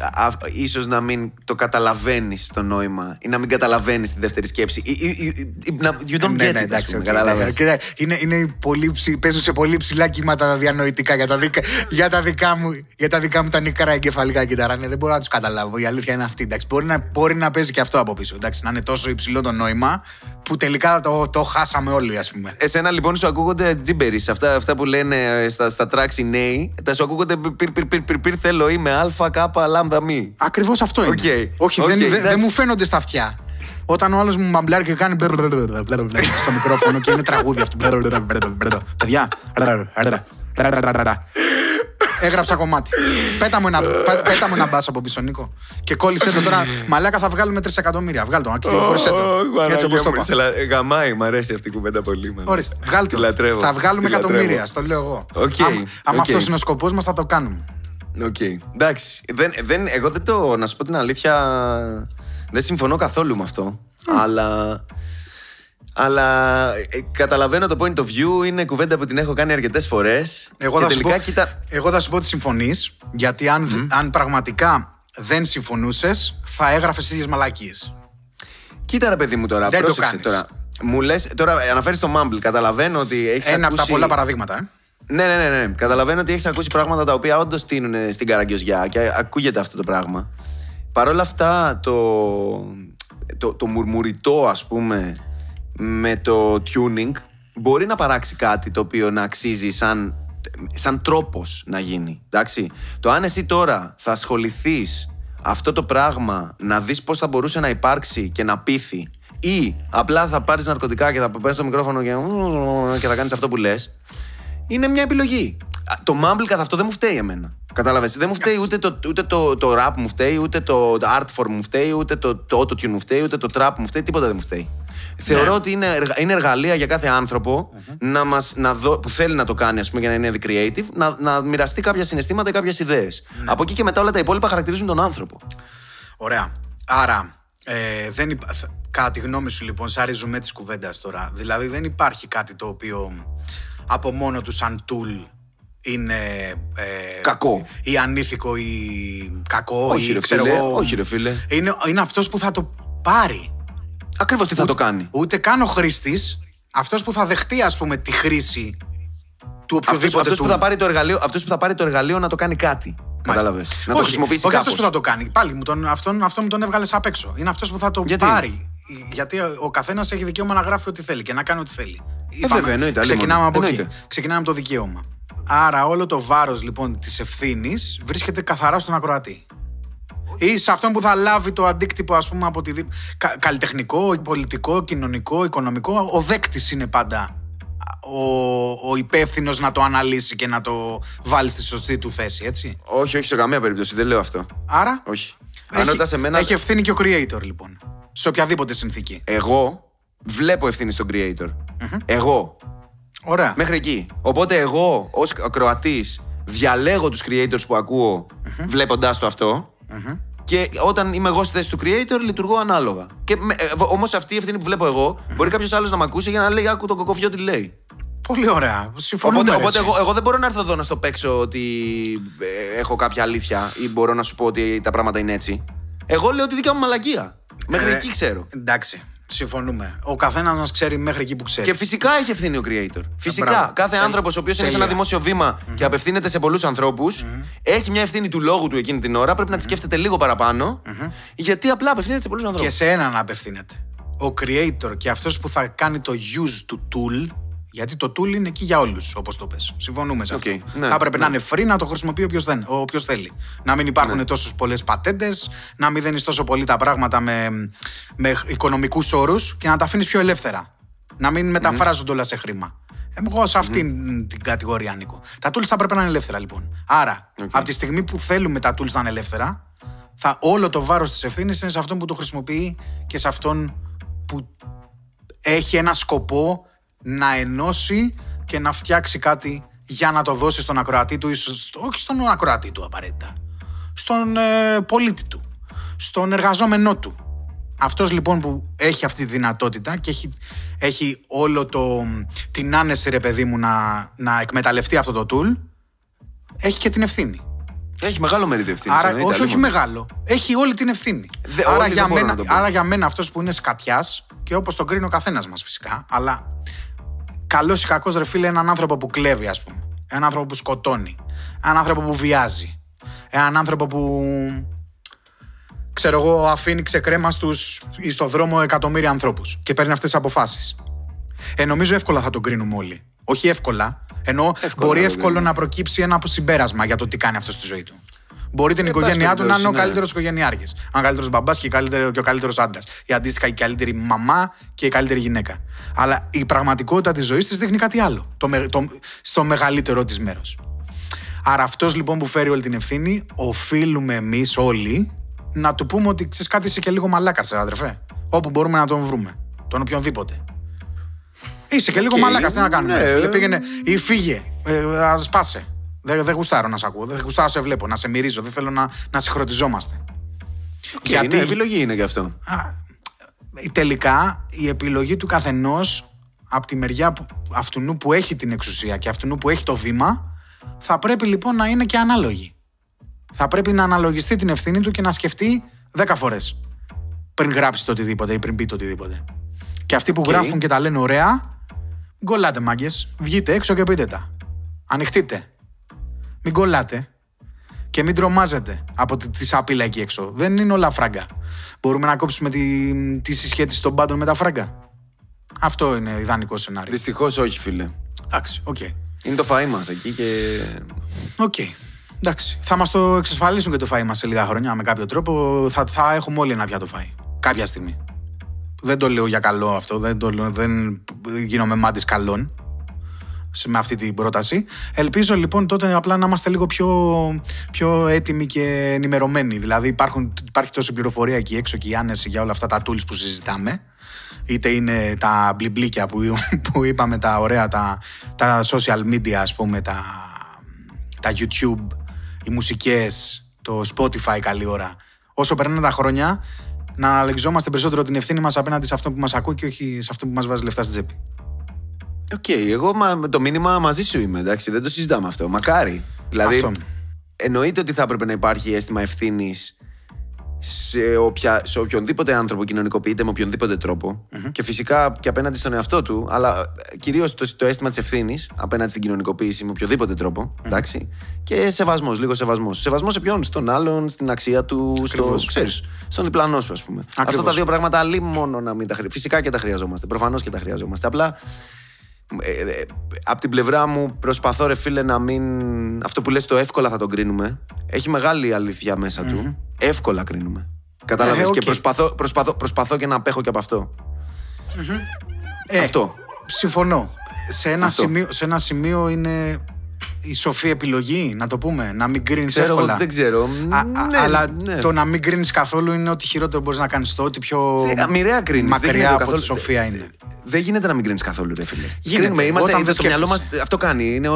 Speaker 1: ίσως να μην το καταλαβαίνεις το νόημα ή να μην καταλαβαίνεις τη δεύτερη σκέψη; Ή, ή, ή, να, you don't ναι, get ναι, it, εντάξει, okay,
Speaker 2: ναι, ναι, είναι, είναι πολύ ψη, παίζουν σε πολύ ψηλά κύματα διανοητικά για τα, δικα, για τα δικά μου, για τα δικά μου τα νικρά εγκεφαλικά κυταράνε. Δεν μπορώ να τους καταλάβω. Η αλήθεια είναι αυτή. Εντάξει. Μπορεί, να, μπορεί να παίζει και αυτό από πίσω. Εντάξει, να είναι τόσο υψηλό το νόημα που τελικά το, το χάσαμε όλοι, α πούμε.
Speaker 1: Εσένα λοιπόν σου ακούγονται τζίμπερι. Αυτά, αυτά που λένε στα, στα tracks οι νέοι, τα σου ακούγονται πυρ, πυρ, πυρ, πυρ, πυρ θέλω είμαι α, κ, λάμδα, μη.
Speaker 2: Ακριβώ αυτό είναι.
Speaker 1: Okay.
Speaker 2: Όχι, okay, δεν, δεν μου φαίνονται στα αυτιά. Όταν ο άλλο μου μαμπλάρει και κάνει στο μικρόφωνο και είναι τραγούδι αυτό. Παιδιά. Έγραψα κομμάτι. Πέτα μου ένα, πέτα μου ένα μπάσα από πίσω, Νίκο. Και κόλλησε το τώρα. Μαλάκα θα βγάλουμε 3 εκατομμύρια. Βγάλ το, κυκλοφόρησέ το. Έτσι όπως το είπα.
Speaker 1: Γαμάει, μου αρέσει αυτή η κουβέντα πολύ.
Speaker 2: Ορίστε, βγάλ' το. Θα βγάλουμε εκατομμύρια, στο λέω εγώ. Αν αυτός είναι ο σκοπός μας, θα το κάνουμε.
Speaker 1: Οκ. Εντάξει. Εγώ δεν το. Να σου πω την αλήθεια. Δεν συμφωνώ καθόλου με αυτό. Αλλά. Αλλά ε, καταλαβαίνω το point of view, είναι κουβέντα που την έχω κάνει αρκετές φορές.
Speaker 2: Εγώ, θα σου πω, εγώ θα σου πω ότι συμφωνείς, γιατί αν, αν πραγματικά δεν συμφωνούσες, θα έγραφες ίδιες μαλακίες.
Speaker 1: Κοίτα ρε παιδί μου τώρα,
Speaker 2: Δεν το
Speaker 1: πρόσεξε
Speaker 2: κάνεις.
Speaker 1: τώρα. Μου λες, τώρα αναφέρεις το Mumble. Καταλαβαίνω ότι έχεις
Speaker 2: Ένα από
Speaker 1: ακούσει.
Speaker 2: τα πολλά παραδείγματα. Ε.
Speaker 1: Ναι, ναι, ναι, ναι. Καταλαβαίνω ότι έχεις ακούσει πράγματα τα οποία όντως τίνουν στην καραγκιόζια και ακούγεται αυτό το πράγμα. Παρ' όλα αυτά, το, το, το μουρμουριτό, ας πούμε, με το tuning μπορεί να παράξει κάτι το οποίο να αξίζει σαν, σαν τρόπος να γίνει. Εντάξει; Το αν εσύ τώρα θα ασχοληθείς αυτό το πράγμα να δεις πώς θα μπορούσε να υπάρξει και να πείθει ή απλά θα πάρεις ναρκωτικά και θα παίρνεις το μικρόφωνο και, και θα κάνεις αυτό που λες είναι μια επιλογή. Α, Το Mumble καθ' αυτό δεν μου φταίει εμένα. Κατάλαβες. Δεν μου φταίει ούτε το, ούτε το, το rap μου φταίει, ούτε το, το art form μου φταίει, ούτε το, το autotune μου φταίει, ούτε το trap μου φταίει, τίποτα δεν μου φταίει. Θεωρώ ότι είναι, εργα- είναι εργαλεία για κάθε άνθρωπο να μας, να δω, που θέλει να το κάνει ας πούμε, για να είναι creative, να, να μοιραστεί κάποια συναισθήματα ή κάποιες ιδέες. Από εκεί και μετά όλα τα υπόλοιπα χαρακτηρίζουν τον άνθρωπο.
Speaker 2: Ωραία. Άρα, ε, δεν υπά... θα- κατά τη γνώμη σου λοιπόν, σαν ριζουμέ της κουβέντας τώρα, δηλαδή δεν υπάρχει κάτι το οποίο από μόνο του σαν tool είναι. Ε,
Speaker 1: Κακό.
Speaker 2: Ή ανήθικο ή κακό
Speaker 1: Όχι,
Speaker 2: ή
Speaker 1: ρε
Speaker 2: ξέρω
Speaker 1: φίλε,
Speaker 2: εγώ.
Speaker 1: όχι, ρε φίλε.
Speaker 2: Είναι, είναι αυτός που θα το πάρει.
Speaker 1: Ακριβώς τι θα το κάνει.
Speaker 2: Ούτε καν ο χρήστης, αυτός που θα δεχτεί, ας πούμε, τη χρήση του
Speaker 1: Αυτός,
Speaker 2: οποιοδήποτε
Speaker 1: αυτός που,
Speaker 2: tool.
Speaker 1: θα πάρει το εργαλείο, αυτός που θα πάρει το εργαλείο να το κάνει κάτι. Κατάλαβες. Να το
Speaker 2: όχι,
Speaker 1: χρησιμοποιήσει
Speaker 2: όχι
Speaker 1: κάπως.
Speaker 2: αυτό που θα το κάνει. Πάλι μου τον, αυτόν, αυτόν μου τον έβγαλε απ' έξω. Είναι αυτός που θα το
Speaker 1: Γιατί;
Speaker 2: πάρει. Γιατί ο καθένας έχει δικαίωμα να γράφει ό,τι θέλει και να κάνει ό,τι θέλει.
Speaker 1: βέβαια, εννοείται, άλλη
Speaker 2: Ξεκινάμε
Speaker 1: μόνο.
Speaker 2: από εκεί.
Speaker 1: Εννοείται.
Speaker 2: Ξεκινάμε από το δικαίωμα. Άρα όλο το βάρος λοιπόν της ευθύνης βρίσκεται καθαρά στον ακροατή. Ή σε αυτόν που θα λάβει το αντίκτυπο, ας πούμε, από τη δι... κα- καλλιτεχνικό, πολιτικό, κοινωνικό, οικονομικό. Ο δέκτης είναι πάντα ο, ο υπεύθυνος να το αναλύσει και να το βάλει στη σωστή του θέση, έτσι.
Speaker 1: Όχι, όχι σε καμία περίπτωση. Δεν λέω αυτό.
Speaker 2: Άρα.
Speaker 1: Όχι. Αν ρωτάς εμένα,
Speaker 2: έχει ευθύνη και ο creator, λοιπόν. Σε οποιαδήποτε συνθήκη.
Speaker 1: εγώ βλέπω ευθύνη στον creator. Εγώ.
Speaker 2: Ωραία.
Speaker 1: Μέχρι εκεί. Οπότε εγώ ως ακροατής διαλέγω τους creators που ακούω βλέποντάς το αυτό. Και όταν είμαι εγώ στη θέση του creator, λειτουργώ ανάλογα. Και ε, Όμως αυτή η ευθύνη που βλέπω εγώ, μπορεί κάποιος άλλος να μ' ακούσει για να λέει: Άκου το κοκοφιό τι λέει.
Speaker 2: Πολύ ωραία. Συμφωνούμε.
Speaker 1: Οπότε,
Speaker 2: ρε,
Speaker 1: οπότε
Speaker 2: εσύ.
Speaker 1: εγώ, εγώ δεν μπορώ να έρθω εδώ να στο παίξω ότι ε, έχω κάποια αλήθεια ή μπορώ να σου πω ότι τα πράγματα είναι έτσι. Εγώ λέω τη δικιά μου μαλακία. Μέχρι
Speaker 2: Ε,
Speaker 1: εκεί ξέρω.
Speaker 2: Εντάξει. Συμφωνούμε. Ο καθένας μας ξέρει μέχρι εκεί που ξέρει.
Speaker 1: Και φυσικά έχει ευθύνη ο creator. Φυσικά.
Speaker 2: μπράβο.
Speaker 1: Κάθε
Speaker 2: Τέλεια.
Speaker 1: άνθρωπος ο οποίος είναι σε ένα
Speaker 2: Τέλεια.
Speaker 1: δημόσιο βήμα και απευθύνεται σε πολλούς ανθρώπους, έχει μια ευθύνη του λόγου του εκείνη την ώρα. Πρέπει να τη σκέφτεται λίγο παραπάνω. Γιατί απλά απευθύνεται σε πολλούς ανθρώπους.
Speaker 2: Και σε έναν απευθύνεται. Ο creator και αυτός που θα κάνει το use του tool. Γιατί το tool είναι εκεί για όλους, όπως το 'πες. Συμφωνούμε σε αυτό.
Speaker 1: Οκ, ναι,
Speaker 2: θα έπρεπε
Speaker 1: ναι.
Speaker 2: να είναι free να το χρησιμοποιεί όποιος όποιος θέλει. Να μην υπάρχουν ναι. τόσες πολλές πατέντες, να μην δίνεις τόσο πολύ τα πράγματα με, με οικονομικούς όρους και να τα αφήνεις πιο ελεύθερα. Να μην μεταφράζονται όλα σε χρήμα. Εγώ σε αυτήν την κατηγορία ανήκω. Τα tools θα πρέπει να είναι ελεύθερα λοιπόν. Άρα,
Speaker 1: Οκ.
Speaker 2: από τη στιγμή που θέλουμε τα tools να είναι ελεύθερα, θα, όλο το βάρος της ευθύνης είναι σε αυτόν που το χρησιμοποιεί και σε αυτόν που έχει ένα σκοπό να ενώσει και να φτιάξει κάτι για να το δώσει στον ακροατή του, ίσως, όχι στον ακροατή του απαραίτητα, στον ε, πολίτη του, στον εργαζόμενό του. Αυτός λοιπόν που έχει αυτή τη δυνατότητα και έχει, έχει όλο το, την άνεση ρε παιδί μου να, να εκμεταλλευτεί αυτό το tool, έχει και την ευθύνη.
Speaker 1: Έχει μεγάλο μερίδιο ευθύνης.
Speaker 2: Άρα, όχι, όχι μεγάλο. Έχει όλη την ευθύνη.
Speaker 1: Δε-
Speaker 2: άρα,
Speaker 1: όλοι
Speaker 2: για
Speaker 1: δεν μπορώ
Speaker 2: μένα,
Speaker 1: να το πω.
Speaker 2: άρα για μένα αυτός που είναι σκατιάς και όπως τον κρίνει ο καθένας μας φυσικά, αλλά καλός ή κακός ρε φίλε, έναν άνθρωπο που κλέβει, ας πούμε. Έναν άνθρωπο που σκοτώνει. Έναν άνθρωπο που βιάζει. Έναν άνθρωπο που. ξέρω εγώ, αφήνει ξεκρέμα στους, ή στο δρόμο εκατομμύρια ανθρώπους και παίρνει αυτές τις αποφάσεις. Ε, νομίζω εύκολα θα τον κρίνουμε όλοι. Όχι εύκολα. Ενώ
Speaker 1: Εύκολα
Speaker 2: μπορεί
Speaker 1: να τον
Speaker 2: εύκολο
Speaker 1: κρίνουμε.
Speaker 2: να προκύψει ένα συμπέρασμα για το τι κάνει αυτό στη ζωή του. Μπορεί την
Speaker 1: Ε,
Speaker 2: οικογένειά
Speaker 1: πάση
Speaker 2: του να είναι ο
Speaker 1: περιπτώσει, ναι.
Speaker 2: καλύτερος οικογενειάρχης. Ο καλύτερος μπαμπάς και, η καλύτερη- και ο καλύτερος άντρας. Ή αντίστοιχα η καλύτερη μαμά και η καλύτερη γυναίκα. Αλλά η πραγματικότητα της ζωής της δείχνει κάτι άλλο. Το, με- το, στο μεγαλύτερο της μέρος. Άρα αυτός λοιπόν που φέρει όλη την ευθύνη, οφείλουμε εμείς όλοι να του πούμε ότι ξέρεις κάτι είσαι και λίγο μαλάκας, αδερφέ. Όπου μπορούμε να τον βρούμε. Τον οποιονδήποτε. Είσαι και λίγο
Speaker 1: Οκ,
Speaker 2: μαλάκας, τι να κάνουμε.
Speaker 1: ναι,
Speaker 2: ρε φίλε,
Speaker 1: ε,
Speaker 2: πήγαινε ή φύγε. Ε, ας σπάσε. Δεν, δεν γουστάρω να σε ακούω. Δεν γουστάρω να σε βλέπω, να σε μυρίζω. Δεν θέλω να, να συγχρονιζόμαστε.
Speaker 1: Γιατί... Ναι, επιλογή είναι γι' αυτό.
Speaker 2: Α, τελικά η επιλογή του καθενός από τη μεριά που, αυτού που έχει την εξουσία και αυτού που έχει το βήμα, θα πρέπει λοιπόν να είναι και ανάλογη. Θα πρέπει να αναλογιστεί την ευθύνη του και να σκεφτεί δέκα φορές πριν γράψει το οτιδήποτε ή πριν πει το οτιδήποτε. Και αυτοί που γράφουν και τα λένε ωραία, γκολάτε μάγκες. Βγείτε έξω και πείτε τα. Ανοιχτείτε. Μην κολλάτε και μην τρομάζετε από τη σαπίλα εκεί έξω. Δεν είναι όλα φράγκα. Μπορούμε να κόψουμε τη, τη συσχέτιση των πάντων με τα φράγκα. Αυτό είναι ιδανικό σενάριο.
Speaker 1: Δυστυχώς όχι, φίλε.
Speaker 2: Εντάξει, οκ. Okay.
Speaker 1: Είναι το φαΐ μας εκεί και.
Speaker 2: Οκ. Okay. Εντάξει. Θα μας το εξασφαλίσουν και το φαΐ μας σε λίγα χρόνια με κάποιο τρόπο. Θα, θα έχουμε όλοι ένα πιάτο φαΐ. Κάποια στιγμή. Δεν το λέω για καλό αυτό. Δεν, το, δεν γίνομαι μάτι καλών με αυτή την πρόταση. Ελπίζω λοιπόν τότε απλά να είμαστε λίγο πιο, πιο έτοιμοι και ενημερωμένοι. Δηλαδή υπάρχουν, υπάρχει τόση πληροφορία εκεί έξω και η άνεση για όλα αυτά τα tools που συζητάμε. Είτε είναι τα μπλιμπλίκια που, [LAUGHS] που είπαμε, τα ωραία, τα, τα social media ας πούμε, τα, τα YouTube, οι μουσικές, το Spotify καλή ώρα. Όσο περνάνε τα χρόνια, να αναλογιζόμαστε περισσότερο την ευθύνη μας απέναντι σε αυτό που μας ακούει και όχι σε αυτό που μας βάζει λεφτά στην τσέπη.
Speaker 1: Οκ, okay, εγώ με το μήνυμα μαζί σου είμαι, εντάξει, δεν το συζητάμε αυτό. Μακάρι. Δηλαδή, αυτό. εννοείται ότι θα έπρεπε να υπάρχει αίσθημα ευθύνης σε, οποια, σε οποιονδήποτε άνθρωπο κοινωνικοποιείται με οποιονδήποτε και φυσικά και απέναντι στον εαυτό του, αλλά κυρίως το, το αίσθημα της ευθύνης απέναντι στην κοινωνικοποίηση με οποιοδήποτε τρόπο. Εντάξει, και σεβασμός, λίγο σεβασμός. Σεβασμός σε ποιον, στον άλλον, στην αξία του, στο, ξέρεις, στον διπλανό σου, ας πούμε. Αυτά τα δύο πράγματα, αλίμονο να μην τα χρειαζόμαστε. Φυσικά και τα χρειαζόμαστε. Προφανώς και τα χρειαζόμαστε. Απλά ε, ε, από την πλευρά μου προσπαθώ ρε φίλε να μην... Αυτό που λες το εύκολα θα τον κρίνουμε. Έχει μεγάλη αλήθεια μέσα του. Εύκολα κρίνουμε. Κατάλαβες; Ε, και προσπαθώ, προσπαθώ, προσπαθώ και να απέχω και από αυτό.
Speaker 2: αυτό. Συμφωνώ. Σε ένα, Σημείο, σε ένα σημείο είναι η σοφή επιλογή, να το πούμε. Να μην κρίνεις εύκολα.
Speaker 1: Δεν ξέρω. Α,
Speaker 2: ναι, αλλά ναι. το να μην κρίνεις καθόλου είναι ότι χειρότερο μπορείς να κάνεις το, ότι πιο.
Speaker 1: μοιραία κρίνεις.
Speaker 2: Μακριά από καθόλου... τη σοφία είναι.
Speaker 1: Δεν γίνεται να μην κρίνεις καθόλου, ρε φίλε. Γίνεται. Κρίνουμε. Είμαστε, Όταν το μυαλό μας αυτό κάνει. Είναι,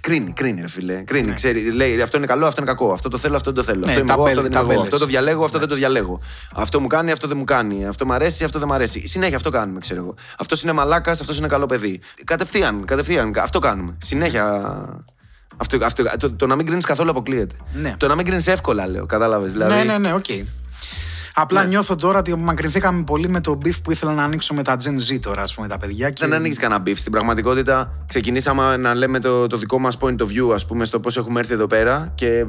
Speaker 1: κρίνει, κρίνει, ρε φίλε. Κρίνει, ναι. ξέρει, λέει αυτό είναι καλό, αυτό είναι κακό. Αυτό το θέλω, αυτό δεν το θέλω. Ναι, αυτό, εγώ, αυτό δεν εγώ. Αυτό το διαλέγω, αυτό δεν το διαλέγω. Αυτό μου κάνει, αυτό δεν μου κάνει. Αυτό μου αρέσει, αυτό δεν μου αρέσει. Συνέχεια αυτό κάνουμε, ξέρω εγώ. Αυτός είναι μαλάκας, αυτός είναι καλό παιδί. Κατευθείαν, κατευθείαν. Αυτό κάνουμε. Συνέχεια αυτό, αυτό, το, το να μην κρίνεις καθόλου αποκλείεται. Ναι. Το να μην κρίνεις εύκολα, λέω. Κατάλαβες. Δηλαδή...
Speaker 2: Ναι, ναι, ναι, οκ. Okay. Απλά ναι. νιώθω τώρα ότι απομακρυνθήκαμε πολύ με το beef που ήθελα να ανοίξω με τα Gen Z τώρα, ας πούμε, τα παιδιά. Και...
Speaker 1: Δεν ανοίξει κανένα beef. Στην πραγματικότητα, ξεκινήσαμε να λέμε το, το δικό μας point of view, ας πούμε, στο πώς έχουμε έρθει εδώ πέρα και ε,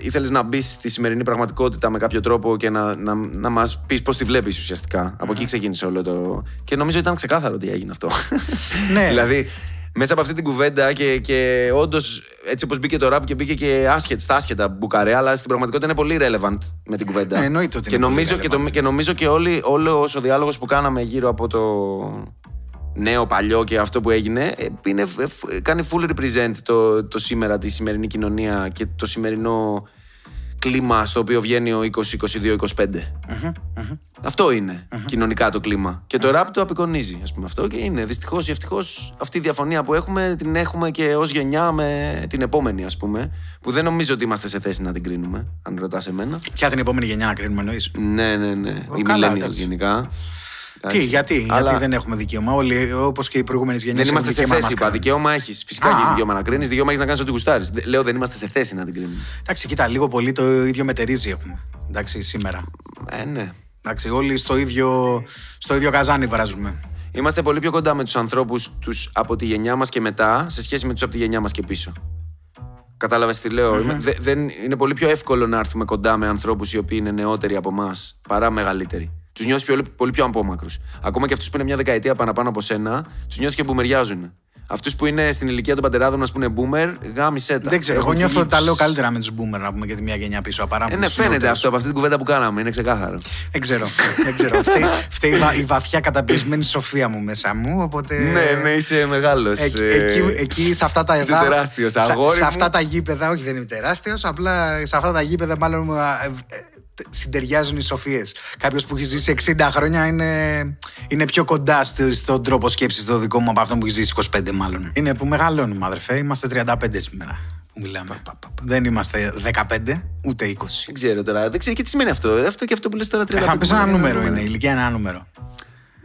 Speaker 1: ήθελες να μπεις στη σημερινή πραγματικότητα με κάποιο τρόπο και να, να, να μας πεις πώς τη βλέπεις ουσιαστικά. Από εκεί ξεκίνησε όλο το. Και νομίζω ήταν ξεκάθαρο ότι έγινε αυτό. Ναι. [LAUGHS] δηλαδή, μέσα από αυτή την κουβέντα και, και όντως έτσι όπως μπήκε το rap και μπήκε και άσχετ, στα άσχετα μπουκαρέ, αλλά στην πραγματικότητα είναι πολύ relevant με την κουβέντα.
Speaker 2: Ε, εννοείται ότι
Speaker 1: και,
Speaker 2: είναι
Speaker 1: νομίζω,
Speaker 2: και,
Speaker 1: το, και νομίζω και όλοι, όλο ο διάλογος που κάναμε γύρω από το νέο, παλιό και αυτό που έγινε, ε, είναι, ε, κάνει full represent το, το σήμερα, τη σημερινή κοινωνία και το σημερινό κλίμα στο οποίο βγαίνει ο 20-22-25. Αυτό είναι κοινωνικά το κλίμα. Και το ραπ το απεικονίζει, ας πούμε αυτό. Και είναι δυστυχώς ή ευτυχώς αυτή η διαφωνία που έχουμε την έχουμε και ως γενιά με την επόμενη, ας πούμε. Που δεν νομίζω ότι είμαστε σε θέση να την κρίνουμε, αν ρωτάς εμένα.
Speaker 2: Ποια την επόμενη γενιά να κρίνουμε, εννοείς;
Speaker 1: Ναι, ναι, ναι. Οι millennials γενικά.
Speaker 2: Τι, γιατί, αλλά... γιατί δεν έχουμε δικαίωμα. Όλοι, όπως και οι προηγούμενες γενιές.
Speaker 1: Δεν είμαστε σε θέση, είπα. Δικαίωμα έχεις. Φυσικά έχεις δικαίωμα να κρίνεις. Δικαίωμα έχεις να κάνεις ό,τι γουστάρεις. Λέω δεν είμαστε σε θέση να την κρίνουμε.
Speaker 2: Εντάξει, κοίτα, λίγο πολύ το ίδιο μετερίζει έχουμε. Εντάξει, σήμερα.
Speaker 1: Ε, ναι.
Speaker 2: Εντάξει, όλοι στο ίδιο, στο ίδιο καζάνι βράζουμε.
Speaker 1: Είμαστε πολύ πιο κοντά με τους ανθρώπους τους από τη γενιά μας και μετά σε σχέση με τους από τη γενιά μας και πίσω. Κατάλαβες τι λέω; Mm-hmm. δεν, είναι πολύ πιο εύκολο να έρθουμε κοντά με ανθρώπους οι οποίοι είναι νεότεροι από εμάς παρά μεγαλύτεροι. Τους νιώθεις πολύ, πολύ πιο απόμακρους. Ακόμα και αυτούς που είναι μια δεκαετία παραπάνω από σένα, τους νιώθεις και μπουμεριάζουν. Αυτούς που είναι στην ηλικία των πατεράδων μα που είναι boomer, γάμισε τα.
Speaker 2: Δεν ξέρω. Εγώ νιώθω ότι τα λέω καλύτερα με τους boomer να πούμε και τη μία γενιά πίσω. Παρά
Speaker 1: ε, ναι, φαίνεται αυτό από αυτή την κουβέντα που κάναμε. Είναι ξεκάθαρο.
Speaker 2: Δεν ξέρω. δεν ξέρω. Φταίει η βαθιά καταπιεσμένη σοφία μου μέσα μου. Οπότε...
Speaker 1: Ναι, ναι, είσαι μεγάλος. Ε,
Speaker 2: εκεί, εκεί σε αυτά τα
Speaker 1: εδά. Είσαι τεράστιος.
Speaker 2: Σε, σε αυτά τα γήπεδα, όχι δεν είμαι τεράστιος, απλά σε αυτά τα γήπεδα μάλλον ε, συντεριάζουν οι σοφίες. Κάποιος που έχει ζήσει 60 χρόνια είναι, είναι πιο κοντά στον τρόπο σκέψης το δικό μου από αυτό που έχει ζήσει 25 μάλλον. Είναι που μεγαλώνουμε, αδερφέ. Είμαστε 35 σήμερα που μιλάμε. Δεν είμαστε 15 ούτε 20.
Speaker 1: Δεν ξέρω τώρα. Δεν ξέρω και τι σημαίνει αυτό. Αυτό και αυτό που λες τώρα 35.
Speaker 2: Θα πει ένα νούμερο είναι. Η ηλικία είναι ένα νούμερο.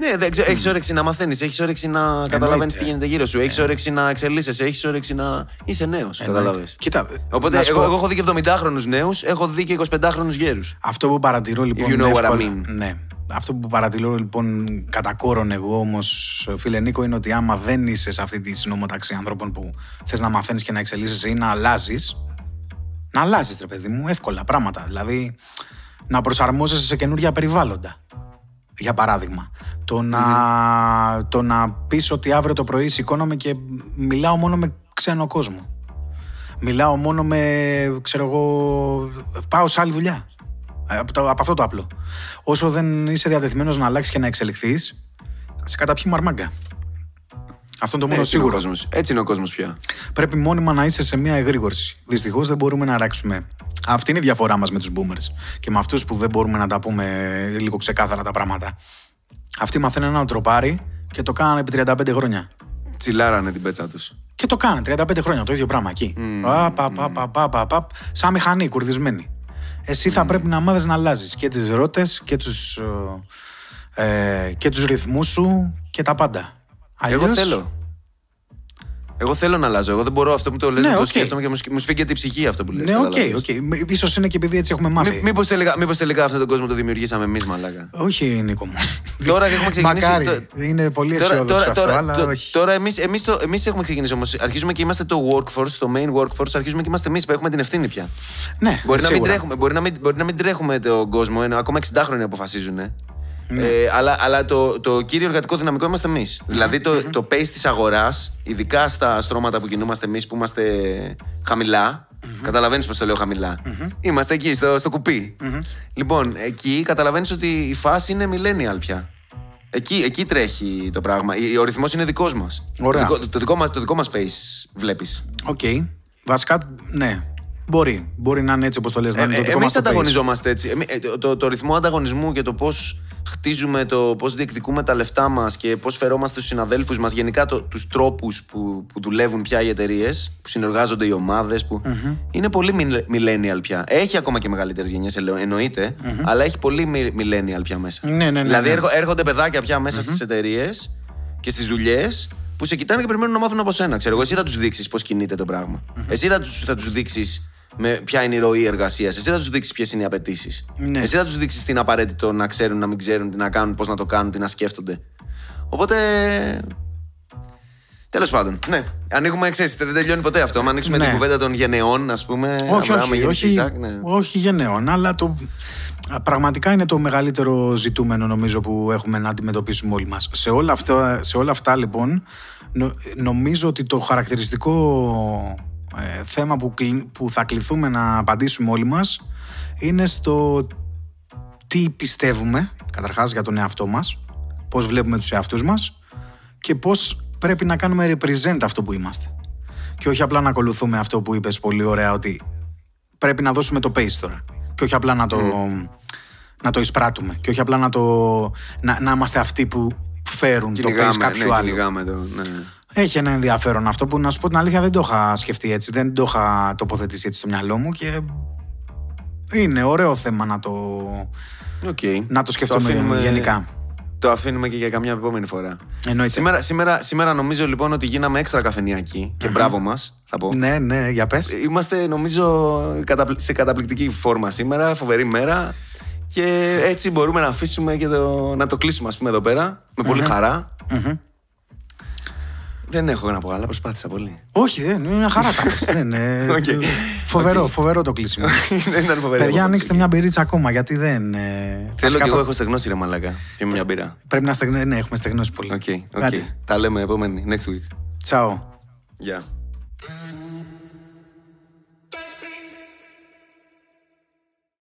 Speaker 1: Ναι, δεν ξέρω. Έχεις όρεξη να μαθαίνεις, έχεις όρεξη να καταλαβαίνεις τι γίνεται γύρω σου, έχεις όρεξη να εξελίσσεσαι, έχεις όρεξη να. είσαι νέος. Κατάλαβε.
Speaker 2: Κοίτα,
Speaker 1: Οπότε
Speaker 2: να σου
Speaker 1: εγώ,
Speaker 2: πω-
Speaker 1: εγώ έχω δει και 70χρονου νέους, έχω δει και 25χρονου γέρους.
Speaker 2: Αυτό που παρατηρώ λοιπόν.
Speaker 1: you know what I
Speaker 2: εύκολα-
Speaker 1: mean.
Speaker 2: Ναι. Αυτό που παρατηρώ λοιπόν κατά κόρον εγώ όμως, φίλε Νίκο, είναι ότι άμα δεν είσαι σε αυτή τη συνομοταξία ανθρώπων που θες να μαθαίνεις και να εξελίσσεσαι ή να αλλάζεις. Να αλλάζεις, ρε παιδί μου, εύκολα πράγματα. Δηλαδή να προσαρμόζεσαι σε καινούργια περιβάλλοντα. Για παράδειγμα. Το να, το να πεις ότι αύριο το πρωί σηκώνομαι και μιλάω μόνο με ξένο κόσμο. Μιλάω μόνο με, ξέρω εγώ, πάω σε άλλη δουλειά. Ε, Από, το- από αυτό το απλό. Όσο δεν είσαι διατεθειμένος να αλλάξεις και να εξελιχθείς, θα σε καταπιεί μαρμάγκα. Αυτό είναι το μόνο
Speaker 1: Έτσι είναι, ο
Speaker 2: σίγουρο.
Speaker 1: κόσμος. Έτσι είναι ο κόσμος πια.
Speaker 2: Πρέπει μόνιμα να είσαι σε μια εγρήγορση. Δυστυχώς δεν μπορούμε να αράξουμε. Αυτή είναι η διαφορά μας με τους boomers και με αυτούς που δεν μπορούμε να τα πούμε λίγο ξεκάθαρα τα πράγματα. Αυτοί μαθαίνουν ένα τροπάρι και το κάνανε επί 35 χρόνια.
Speaker 1: Τσιλάρανε την πέτσα τους.
Speaker 2: Και το κάνανε 35 χρόνια το ίδιο πράγμα εκεί. Πα, πα, πα, πα, πα, πα, πα, σαν μηχανή κουρδισμένη. Εσύ θα πρέπει να μάθεις να αλλάζεις και τις ρότες και τους ε, και τους ρυθμούς σου και τα πάντα.
Speaker 1: Εγώ
Speaker 2: Αλλιώς-
Speaker 1: θέλω. Εγώ θέλω να αλλάζω. Εγώ δεν μπορώ αυτό που το λες
Speaker 2: Ναι,
Speaker 1: να το
Speaker 2: οκ.
Speaker 1: σκέφτομαι και μου, σφ- μου σφίγγεται η ψυχή αυτό που λες.
Speaker 2: Ναι, οκ,
Speaker 1: κατάλαβες.
Speaker 2: οκ. Ίσως είναι και επειδή έτσι έχουμε μάθει.
Speaker 1: Μήπως τελικά, μήπως τελικά αυτόν τον κόσμο το δημιουργήσαμε εμείς, μαλάκα.
Speaker 2: Όχι, Νίκο μου. [LAUGHS]
Speaker 1: Τώρα έχουμε ξεκινήσει.
Speaker 2: Μακάρι.
Speaker 1: το-
Speaker 2: Είναι πολύ
Speaker 1: Τώρα,
Speaker 2: αισιόδοξο
Speaker 1: τώρα,
Speaker 2: αυτό,
Speaker 1: τώρα,
Speaker 2: αλλά
Speaker 1: το-
Speaker 2: όχι.
Speaker 1: τώρα εμείς, εμείς, το, εμείς έχουμε ξεκινήσει όμως. Αρχίζουμε και είμαστε το workforce, το main workforce. Αρχίζουμε και είμαστε εμείς που έχουμε την ευθύνη πια.
Speaker 2: Ναι,
Speaker 1: Μπορεί να, μην
Speaker 2: σίγουρα.
Speaker 1: τρέχουμε, μπορεί, να μην, μπορεί να μην τρέχουμε τον κόσμο, ενώ ακόμα 60χρονοι αποφασίζουν.
Speaker 2: Ναι.
Speaker 1: Ε, αλλά αλλά το, το κύριο εργατικό δυναμικό είμαστε εμείς. Δηλαδή το, το pace της αγοράς, ειδικά στα στρώματα που κινούμαστε εμείς που είμαστε χαμηλά. Καταλαβαίνεις πώς το λέω χαμηλά. Είμαστε εκεί, στο, στο κουπι Λοιπόν, εκεί καταλαβαίνεις ότι η φάση είναι millennial πια. Εκεί, εκεί τρέχει το πράγμα. Ο- Ο ρυθμός είναι δικός μας.
Speaker 2: Ωραία.
Speaker 1: Το, δικό- το, δικό μας, το δικό μας pace βλέπεις.
Speaker 2: Οκ. Βασικά, ναι. Μπορεί. Μπορεί να είναι έτσι όπως το λες. να είναι το δικό
Speaker 1: Εμείς
Speaker 2: μας το pace.
Speaker 1: ανταγωνιζόμαστε έτσι. Εμεί- ε, το, το, το ρυθμό ανταγωνισμού και το πώς χτίζουμε, το πώς διεκδικούμε τα λεφτά μας και πώς φερόμαστε στους συναδέλφους μας, γενικά τους τρόπους που, που δουλεύουν πια οι εταιρείες, που συνεργάζονται οι ομάδες. Που... Είναι πολύ μιλ- millennial πια. Έχει ακόμα και μεγαλύτερες γενιές, εννοείται, αλλά έχει πολύ μι- millennial πια μέσα.
Speaker 2: Ναι, ναι, ναι,
Speaker 1: δηλαδή
Speaker 2: ναι.
Speaker 1: έρχο- έρχονται παιδάκια πια μέσα στις εταιρείες και στις δουλειές που σε κοιτάνε και περιμένουν να μάθουν από σένα. Ξέρω εγώ, εσύ θα τους δείξεις πώς κινείται το πράγμα. Εσύ θα τους θα τους δείξεις ποια είναι η ροή εργασίας. Εσύ θα τους δείξεις ποιες είναι οι απαιτήσεις.
Speaker 2: Ναι.
Speaker 1: Εσύ θα τους δείξεις τι είναι απαραίτητο να ξέρουν, να μην ξέρουν, τι να κάνουν, πώς να το κάνουν, τι να σκέφτονται. Οπότε. Τέλος πάντων, ναι. Ανοίγουμε, ξέρεις, δεν τελειώνει ποτέ αυτό. Αν ανοίξουμε
Speaker 2: Ναι.
Speaker 1: την κουβέντα των γενεών, ας πούμε.
Speaker 2: Όχι,
Speaker 1: Αβραάμ,
Speaker 2: όχι,
Speaker 1: Γέννηση,
Speaker 2: όχι,
Speaker 1: Ισαάκ, ναι.
Speaker 2: όχι γενναίων, αλλά το, α, πραγματικά είναι το μεγαλύτερο ζητούμενο νομίζω που έχουμε να αντιμετωπίσουμε όλοι μας. Σε όλα αυτά, σε όλα αυτά λοιπόν, νο- νομίζω ότι το χαρακτηριστικό ε, θέμα που, κλει- που θα κληθούμε να απαντήσουμε όλοι μας είναι στο τι πιστεύουμε, καταρχάς για τον εαυτό μας, πώς βλέπουμε τους εαυτούς μας και πώς πρέπει να κάνουμε represent αυτό που είμαστε. Και όχι απλά να ακολουθούμε αυτό που είπες πολύ ωραία ότι πρέπει να δώσουμε το pace τώρα. Και όχι απλά να το, να το εισπράττουμε. Και όχι απλά να, το, να, να είμαστε αυτοί που φέρουν το pace
Speaker 1: Κυνηγάμε,
Speaker 2: κάποιου
Speaker 1: ναι,
Speaker 2: άλλου.
Speaker 1: κυνηγάμε το. Ναι.
Speaker 2: Έχει ένα ενδιαφέρον αυτό που να σου πω την αλήθεια δεν το είχα σκεφτεί έτσι, δεν το είχα τοποθετήσει έτσι στο μυαλό μου και είναι ωραίο θέμα να το,
Speaker 1: Οκ.
Speaker 2: να το σκεφτούμε
Speaker 1: αφήνουμε-
Speaker 2: γενικά.
Speaker 1: Το αφήνουμε και για καμιά επόμενη φορά.
Speaker 2: Εννοείται.
Speaker 1: Σήμερα, σήμερα, σήμερα νομίζω λοιπόν ότι γίναμε έξτρα καφενιακοί και μπράβο μας, θα πω.
Speaker 2: Ναι, ναι, για πες.
Speaker 1: Είμαστε νομίζω καταπλη- σε καταπληκτική φόρμα σήμερα, φοβερή μέρα. Και έτσι μπορούμε να αφήσουμε και το, να το κλείσουμε, ας πούμε, εδώ πέρα. Με πολυ χαρά. Δεν έχω να πω άλλα, προσπάθησα πολύ.
Speaker 2: Όχι, δεν είναι μια χαρά τα πες. δεν, είναι- [LAUGHS]
Speaker 1: Οκ.
Speaker 2: Φοβερό, φοβερό το κλείσιμο. [LAUGHS]
Speaker 1: δεν ήταν φοβερή.
Speaker 2: Παιδιά,
Speaker 1: απόψη.
Speaker 2: ανοίξτε μια μπυρίτσα ακόμα, γιατί δεν. ε,
Speaker 1: Θέλω
Speaker 2: βασικά
Speaker 1: και εγώ,
Speaker 2: προ-
Speaker 1: έχω στεγνώσει ρε μαλάκα. Και μια μπύρα.
Speaker 2: Πρέπει να στεγνώσει. Ναι, έχουμε στεγνώσει πολύ.
Speaker 1: Οκ, οκ.
Speaker 2: Άντε.
Speaker 1: Τα λέμε επόμενη, next week.
Speaker 2: Τσαο.
Speaker 1: Γεια.